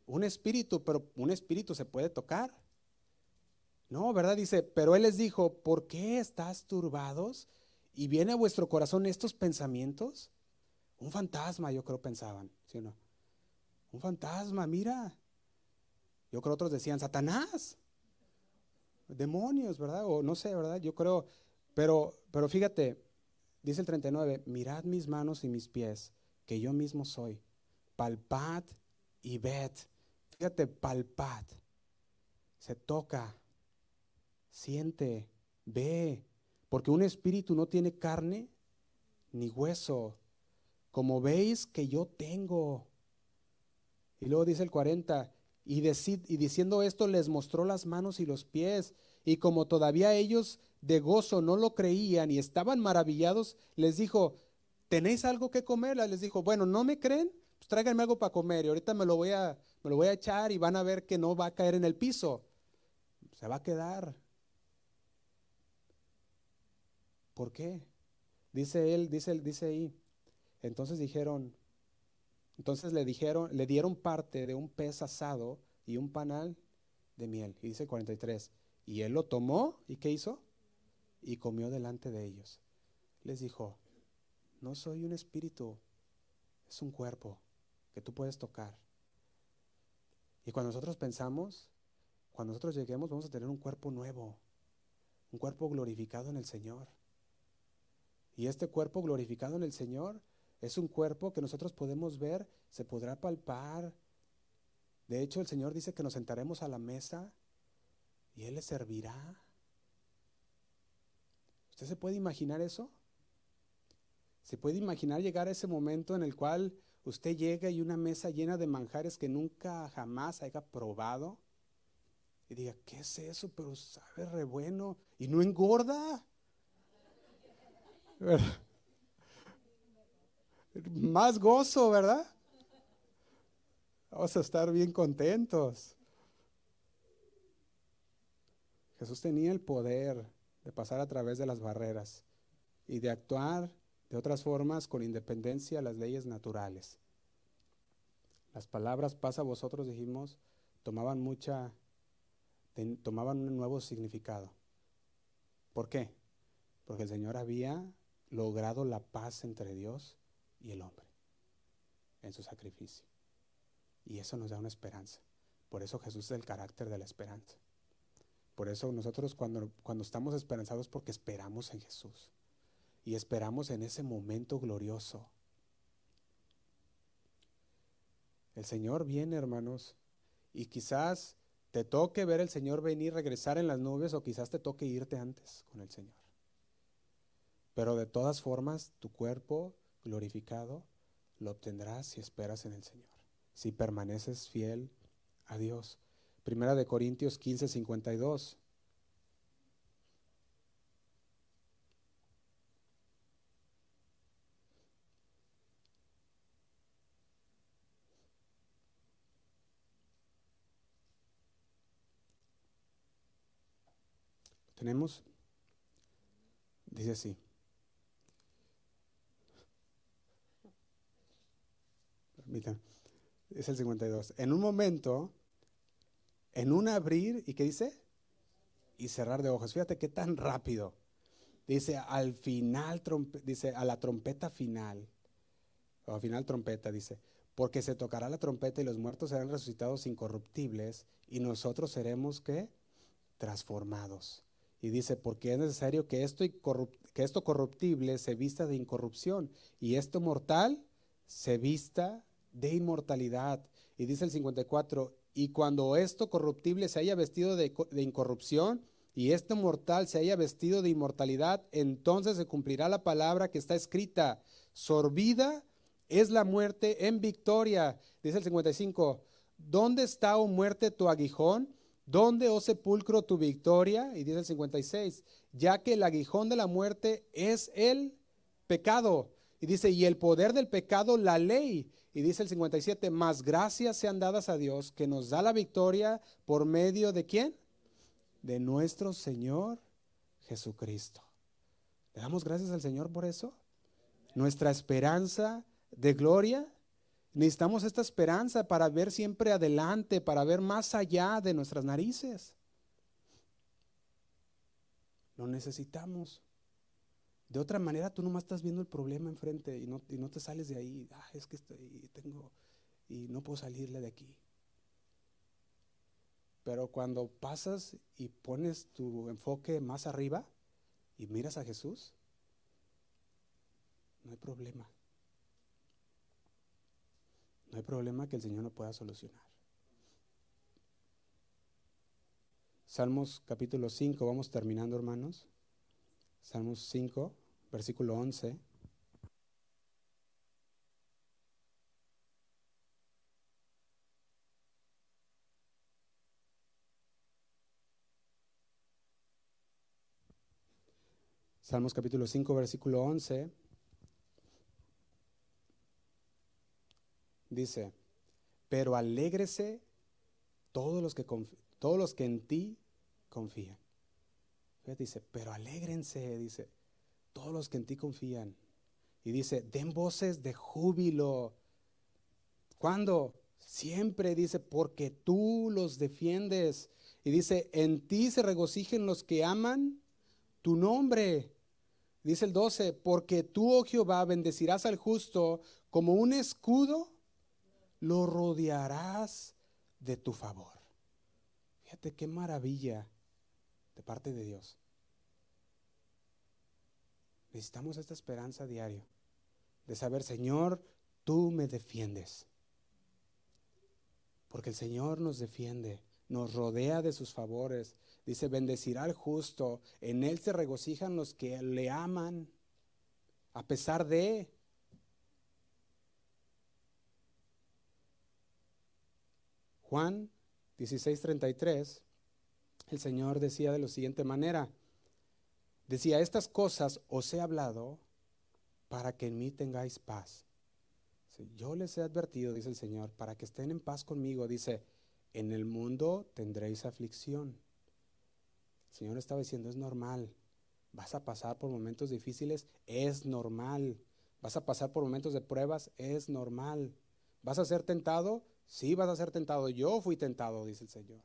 Un espíritu, pero un espíritu se puede tocar. No, ¿verdad? Dice, pero él les dijo, ¿por qué estás turbados? Y viene a vuestro corazón estos pensamientos. Un fantasma, yo creo, pensaban, ¿sí o no? Un fantasma, mira. Yo creo otros decían, Satanás. Demonios, ¿verdad? O no sé, ¿verdad? Yo creo, pero, pero fíjate, dice el 39, mirad mis manos y mis pies, que yo mismo soy. Palpad y ved. Fíjate, palpad. Se toca, siente, ve, porque un espíritu no tiene carne ni hueso, como veis que yo tengo. Y luego dice el 40, y, y, diciendo esto les mostró las manos y los pies, y como todavía ellos de gozo no lo creían y estaban maravillados, les dijo, ¿tenéis algo que comer? Les dijo, bueno, ¿no me creen? Pues tráiganme algo para comer y ahorita me lo voy a, me lo voy a echar y van a ver que no va a caer en el piso, se va a quedar. ¿Por qué? Dice él, dice, dice ahí. Entonces dijeron, entonces le dijeron, le dieron parte de un pez asado y un panal de miel. Y dice 43. Y él lo tomó y ¿qué hizo? Y comió delante de ellos. Les dijo, no soy un espíritu, es un cuerpo que tú puedes tocar. Y cuando nosotros pensamos, cuando nosotros lleguemos, vamos a tener un cuerpo nuevo, un cuerpo glorificado en el Señor. Y este cuerpo glorificado en el Señor es un cuerpo que nosotros podemos ver, se podrá palpar. De hecho, el Señor dice que nos sentaremos a la mesa y Él le servirá. ¿Usted se puede imaginar eso? ¿Se puede imaginar llegar a ese momento en el cual usted llega y una mesa llena de manjares que nunca jamás haya probado? Y diga, ¿qué es eso? Pero sabe re bueno y no engorda más gozo, ¿verdad? Vamos a estar bien contentos. Jesús tenía el poder de pasar a través de las barreras y de actuar de otras formas con independencia a las leyes naturales. Las palabras pasa vosotros, dijimos, tomaban mucha, tomaban un nuevo significado. ¿Por qué? Porque el Señor había logrado la paz entre Dios y el hombre en su sacrificio. Y eso nos da una esperanza. Por eso Jesús es el carácter de la esperanza. Por eso nosotros cuando, cuando estamos esperanzados porque esperamos en Jesús y esperamos en ese momento glorioso. El Señor viene, hermanos, y quizás te toque ver el Señor venir, regresar en las nubes o quizás te toque irte antes con el Señor. Pero de todas formas, tu cuerpo glorificado lo obtendrás si esperas en el Señor, si permaneces fiel a Dios. Primera de Corintios 15, 52. ¿Tenemos? Dice así. Es el 52. En un momento, en un abrir, ¿y qué dice? Y cerrar de ojos. Fíjate qué tan rápido. Dice, al final, dice, a la trompeta final. O al final trompeta, dice, porque se tocará la trompeta y los muertos serán resucitados incorruptibles y nosotros seremos, ¿qué? Transformados. Y dice, porque es necesario que esto, que esto corruptible se vista de incorrupción y esto mortal se vista de inmortalidad. Y dice el 54, y cuando esto corruptible se haya vestido de, incorrupción y este mortal se haya vestido de inmortalidad, entonces se cumplirá la palabra que está escrita, sorbida es la muerte en victoria. Dice el 55, ¿dónde está, oh muerte, tu aguijón? ¿Dónde, oh sepulcro, tu victoria? Y dice el 56, ya que el aguijón de la muerte es el pecado. Y dice, y el poder del pecado, la ley. Y dice el 57, más gracias sean dadas a Dios que nos da la victoria por medio de quién? De nuestro Señor Jesucristo. ¿Le damos gracias al Señor por eso? Nuestra esperanza de gloria. Necesitamos esta esperanza para ver siempre adelante, para ver más allá de nuestras narices. Lo necesitamos. De otra manera, tú nomás estás viendo el problema enfrente y no, te sales de ahí. Ah, es que estoy, tengo y no puedo salirle de aquí. Pero cuando pasas y pones tu enfoque más arriba y miras a Jesús, no hay problema. No hay problema que el Señor no pueda solucionar. Salmos capítulo 5, vamos terminando hermanos. Salmos 5, versículo 11. Salmos capítulo 5, versículo 11. Dice, pero alégrese todos los que, todos los que en ti confían. dice, pero alégrense, dice, todos los que en ti confían. Y dice, den voces de júbilo. ¿Cuándo? Siempre dice, porque tú los defiendes. Y dice, en ti se regocijen los que aman tu nombre. Dice el 12, porque tú, oh Jehová, bendecirás al justo como un escudo, lo rodearás de tu favor. Fíjate qué maravilla de parte de Dios. Necesitamos esta esperanza diaria de saber, Señor, tú me defiendes. Porque el Señor nos defiende, nos rodea de sus favores. Dice, bendecirá al justo, en Él se regocijan los que le aman, a pesar de... Juan 16:33, el Señor decía de la siguiente manera, Decía, estas cosas os he hablado para que en mí tengáis paz. Yo les he advertido, dice el Señor, para que estén en paz conmigo. Dice, en el mundo tendréis aflicción. El Señor estaba diciendo, es normal. Vas a pasar por momentos difíciles, es normal. Vas a pasar por momentos de pruebas, es normal. ¿Vas a ser tentado? Sí, vas a ser tentado. Yo fui tentado, dice el Señor.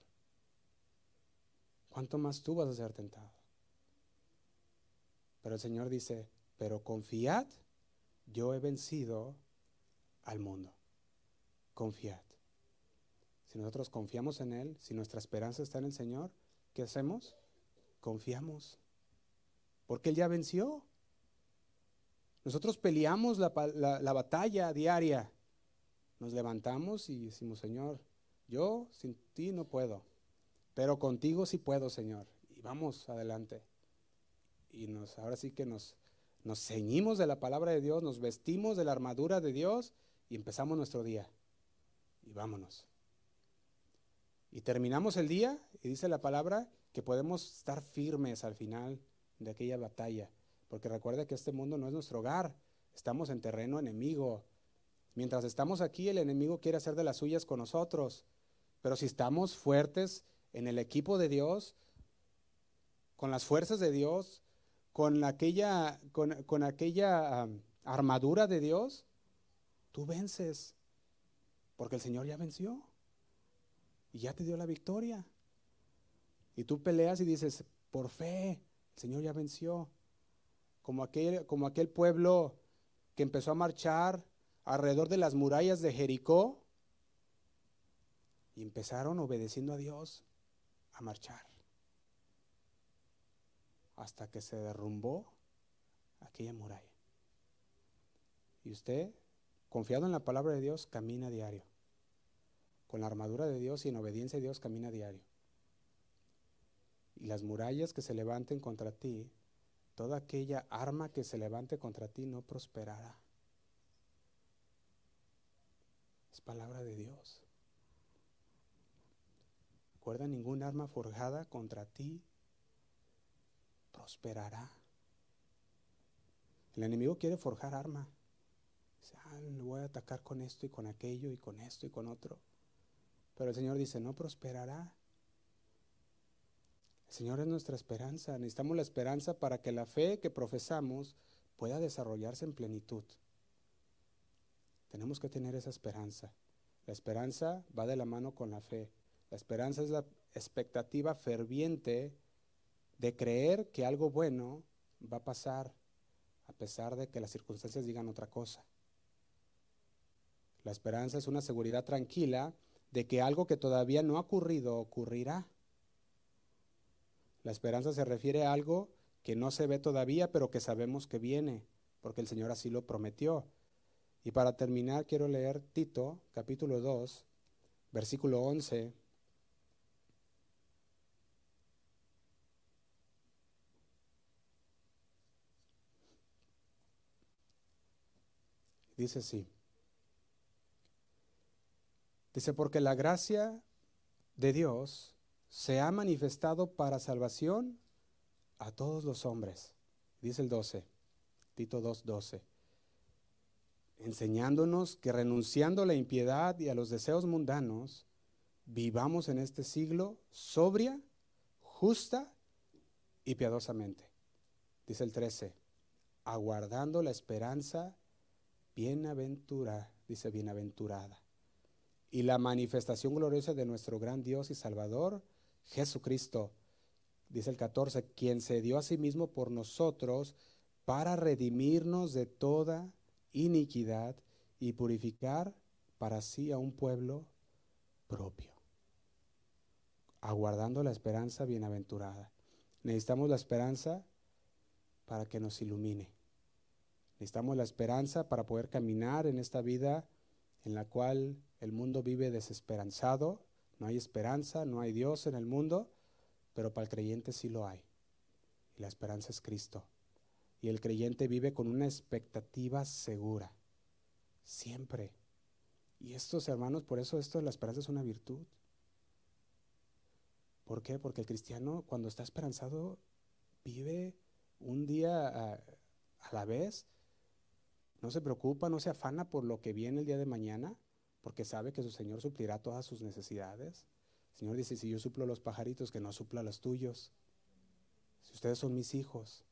¿Cuánto más tú vas a ser tentado? Pero el Señor dice, pero confiad, yo he vencido al mundo. Confiad. Si nosotros confiamos en Él, si nuestra esperanza está en el Señor, ¿qué hacemos? Confiamos. Porque Él ya venció. Nosotros peleamos la, la batalla diaria. Nos levantamos y decimos, Señor, yo sin ti no puedo, pero contigo sí puedo, Señor. Y vamos adelante y nos, ahora sí que nos, nos ceñimos de la palabra de Dios, nos vestimos de la armadura de Dios y empezamos nuestro día. Y vámonos. Y terminamos el día y dice la palabra que podemos estar firmes al final de aquella batalla. Porque recuerda que este mundo no es nuestro hogar, estamos en terreno enemigo. Mientras estamos aquí, el enemigo quiere hacer de las suyas con nosotros. Pero si estamos fuertes en el equipo de Dios, con las fuerzas de Dios, con aquella, con, aquella armadura de Dios, tú vences, porque el Señor ya venció y ya te dio la victoria. Y tú peleas y dices, por fe, el Señor ya venció. Como aquel, como aquel pueblo que empezó a marchar alrededor de las murallas de Jericó y empezaron obedeciendo a Dios a marchar hasta que se derrumbó aquella muralla. Y usted, confiado en la palabra de Dios, camina diario. Con la armadura de Dios y en obediencia a Dios, camina diario. Y las murallas que se levanten contra ti, toda aquella arma que se levante contra ti no prosperará. Es palabra de Dios. Recuerda, ningún arma forjada contra ti prosperará. El enemigo quiere forjar arma. Dice, ah, voy a atacar con esto y con aquello y con esto y con otro. Pero el Señor dice, no prosperará. El Señor es nuestra esperanza. Necesitamos la esperanza para que la fe que profesamos pueda desarrollarse en plenitud. Tenemos que tener esa esperanza. La esperanza va de la mano con la fe. La esperanza es la expectativa ferviente de creer que algo bueno va a pasar a pesar de que las circunstancias digan otra cosa. La esperanza es una seguridad tranquila de que algo que todavía no ha ocurrido ocurrirá. La esperanza se refiere a algo que no se ve todavía, pero que sabemos que viene, porque el Señor así lo prometió. Y para terminar, quiero leer Tito, capítulo 2, versículo 11. Dice así. Dice, porque la gracia de Dios se ha manifestado para salvación a todos los hombres. Dice el 12, Tito 2, 12. Enseñándonos que renunciando a la impiedad y a los deseos mundanos, vivamos en este siglo sobria, justa y piadosamente. Dice el 13, aguardando la esperanza bienaventurada, dice bienaventurada, y la manifestación gloriosa de nuestro gran Dios y Salvador, Jesucristo, dice el 14, quien se dio a sí mismo por nosotros para redimirnos de toda iniquidad y purificar para sí a un pueblo propio, aguardando la esperanza bienaventurada. Necesitamos la esperanza para que nos ilumine. Necesitamos la esperanza para poder caminar en esta vida en la cual el mundo vive desesperanzado, no hay esperanza, no hay Dios en el mundo, pero para el creyente sí lo hay. Y la esperanza es Cristo. Y el creyente vive con una expectativa segura, siempre. Y estos hermanos, por eso esto de la esperanza es una virtud. ¿Por qué? Porque el cristiano cuando está esperanzado vive un día a, a la vez no se preocupa, no se afana por lo que viene el día de mañana, porque sabe que su Señor suplirá todas sus necesidades. El Señor dice, si yo suplo los pajaritos, que no supla los tuyos. Si ustedes son mis hijos.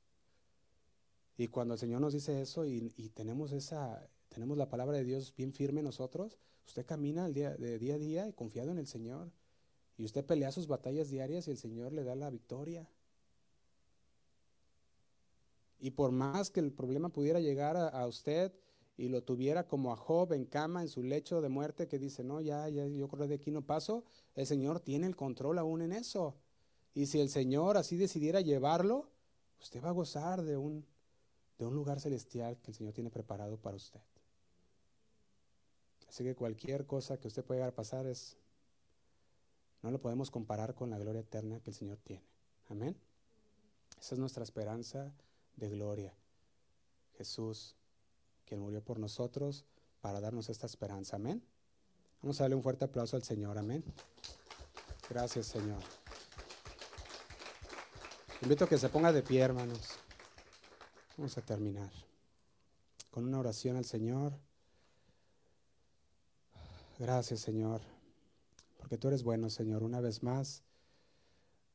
Y cuando el Señor nos dice eso y, tenemos esa, tenemos la palabra de Dios bien firme en nosotros, usted camina el día, de día a día y confiado en el Señor. Y usted pelea sus batallas diarias y el Señor le da la victoria. Y por más que el problema pudiera llegar a, usted y lo tuviera como a Job en cama, en su lecho de muerte, que dice, no, ya, ya, yo creo de aquí no paso, el Señor tiene el control aún en eso. Y si el Señor así decidiera llevarlo, usted va a gozar de un, de un lugar celestial que el Señor tiene preparado para usted. Así que cualquier cosa que usted pueda llegar a pasar es, no lo podemos comparar con la gloria eterna que el Señor tiene. Amén. Esa es nuestra esperanza de gloria. Jesús, quien murió por nosotros para darnos esta esperanza. Amén. Vamos a darle un fuerte aplauso al Señor. Amén. Gracias, Señor. Invito a que se ponga de pie, hermanos. Vamos a terminar con una oración al Señor. Gracias, Señor, porque tú eres bueno, Señor. Una vez más,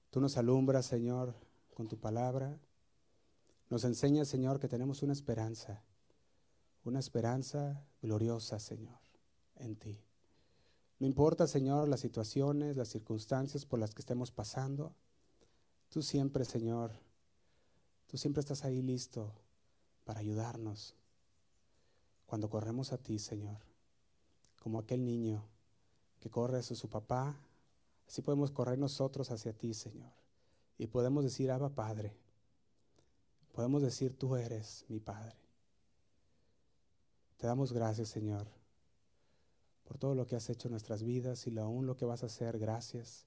tú nos alumbras, Señor, con tu palabra. Nos enseña, Señor, que tenemos una esperanza, una esperanza gloriosa, Señor, en ti. No importa, Señor, las situaciones, las circunstancias por las que estemos pasando, tú siempre, Señor, tú siempre estás ahí listo para ayudarnos. Cuando corremos a ti, Señor, como aquel niño que corre hacia su papá, así podemos correr nosotros hacia ti, Señor. Y podemos decir, Abba Padre, podemos decir, tú eres mi Padre. Te damos gracias, Señor, por todo lo que has hecho en nuestras vidas y aún lo que vas a hacer. Gracias.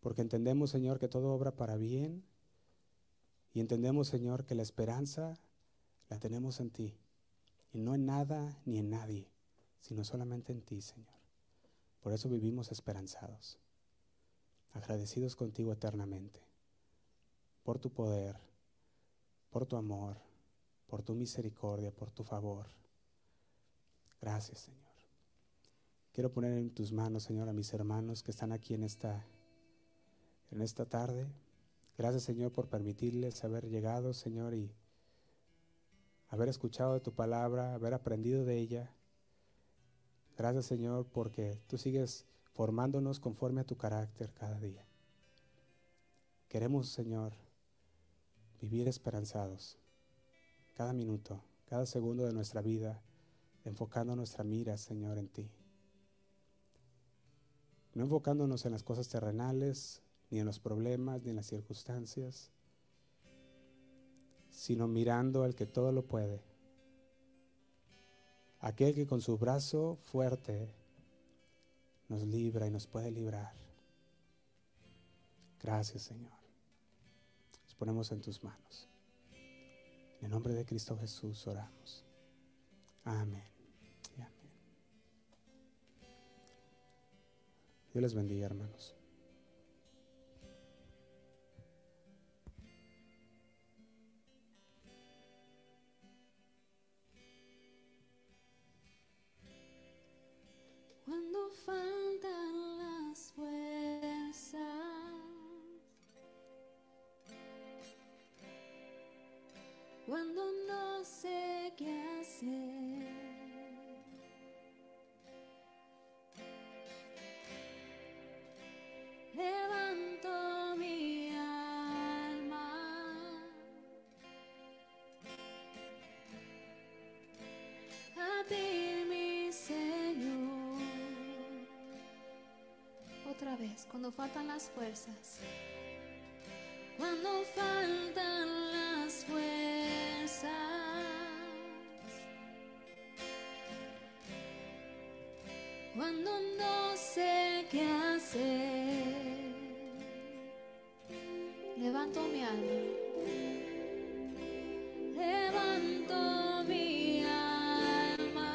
Porque entendemos, Señor, que todo obra para bien. Y entendemos, Señor, que la esperanza la tenemos en ti. Y no en nada ni en nadie, sino solamente en ti, Señor. Por eso vivimos esperanzados. agradecidos contigo eternamente por tu poder, por tu amor, por tu misericordia, por tu favor. Gracias, Señor. Quiero poner en tus manos, Señor, a mis hermanos que están aquí en esta, en esta tarde. Gracias, Señor, por permitirles haber llegado, Señor, y haber escuchado de tu palabra, haber aprendido de ella. Gracias, Señor, porque tú sigues formándonos conforme a tu carácter cada día. Queremos, Señor, vivir esperanzados cada minuto, cada segundo de nuestra vida, enfocando nuestra mira, Señor, en ti. No enfocándonos en las cosas terrenales, ni en los problemas, ni en las circunstancias, sino mirando al que todo lo puede. Aquel que con su brazo fuerte nos libra y nos puede librar. Gracias, Señor. Ponemos en tus manos. En el nombre de Cristo Jesús oramos. Amén. Dios les bendiga, hermanos. Cuando faltan las fuerzas, cuando no sé qué hacer. Levanto mi alma a ti, mi Señor. Otra vez, cuando faltan las fuerzas. Cuando faltan Cuando no sé qué hacer. Levanto mi alma. Levanto mi alma.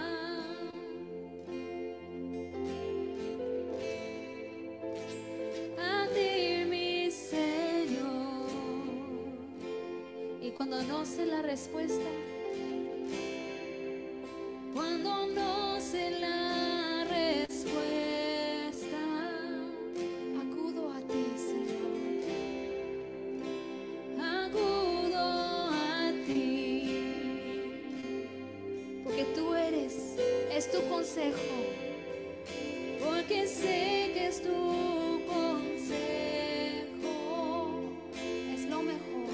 A ti, mi Señor. Y cuando no sé la respuesta, cuando no sé la Porque sé que es tu consejo. Es lo mejor.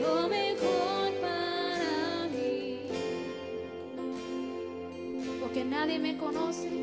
Lo mejor para mí. Porque nadie me conoce.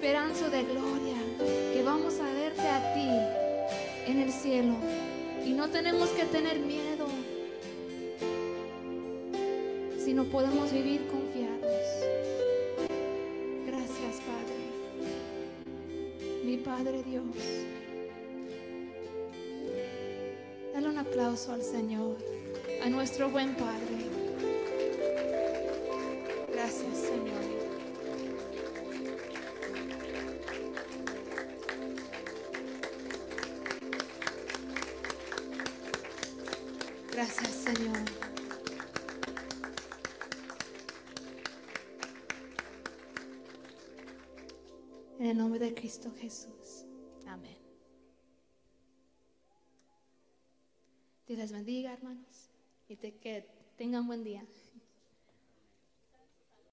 Esperanza de gloria que vamos a verte a ti en el cielo. Y no tenemos que tener miedo, sino podemos vivir confiados. Gracias, Padre. Mi Padre Dios. Dale un aplauso al Señor, a nuestro buen Padre. Dios les bendiga, hermanos, y te- que tengan buen día.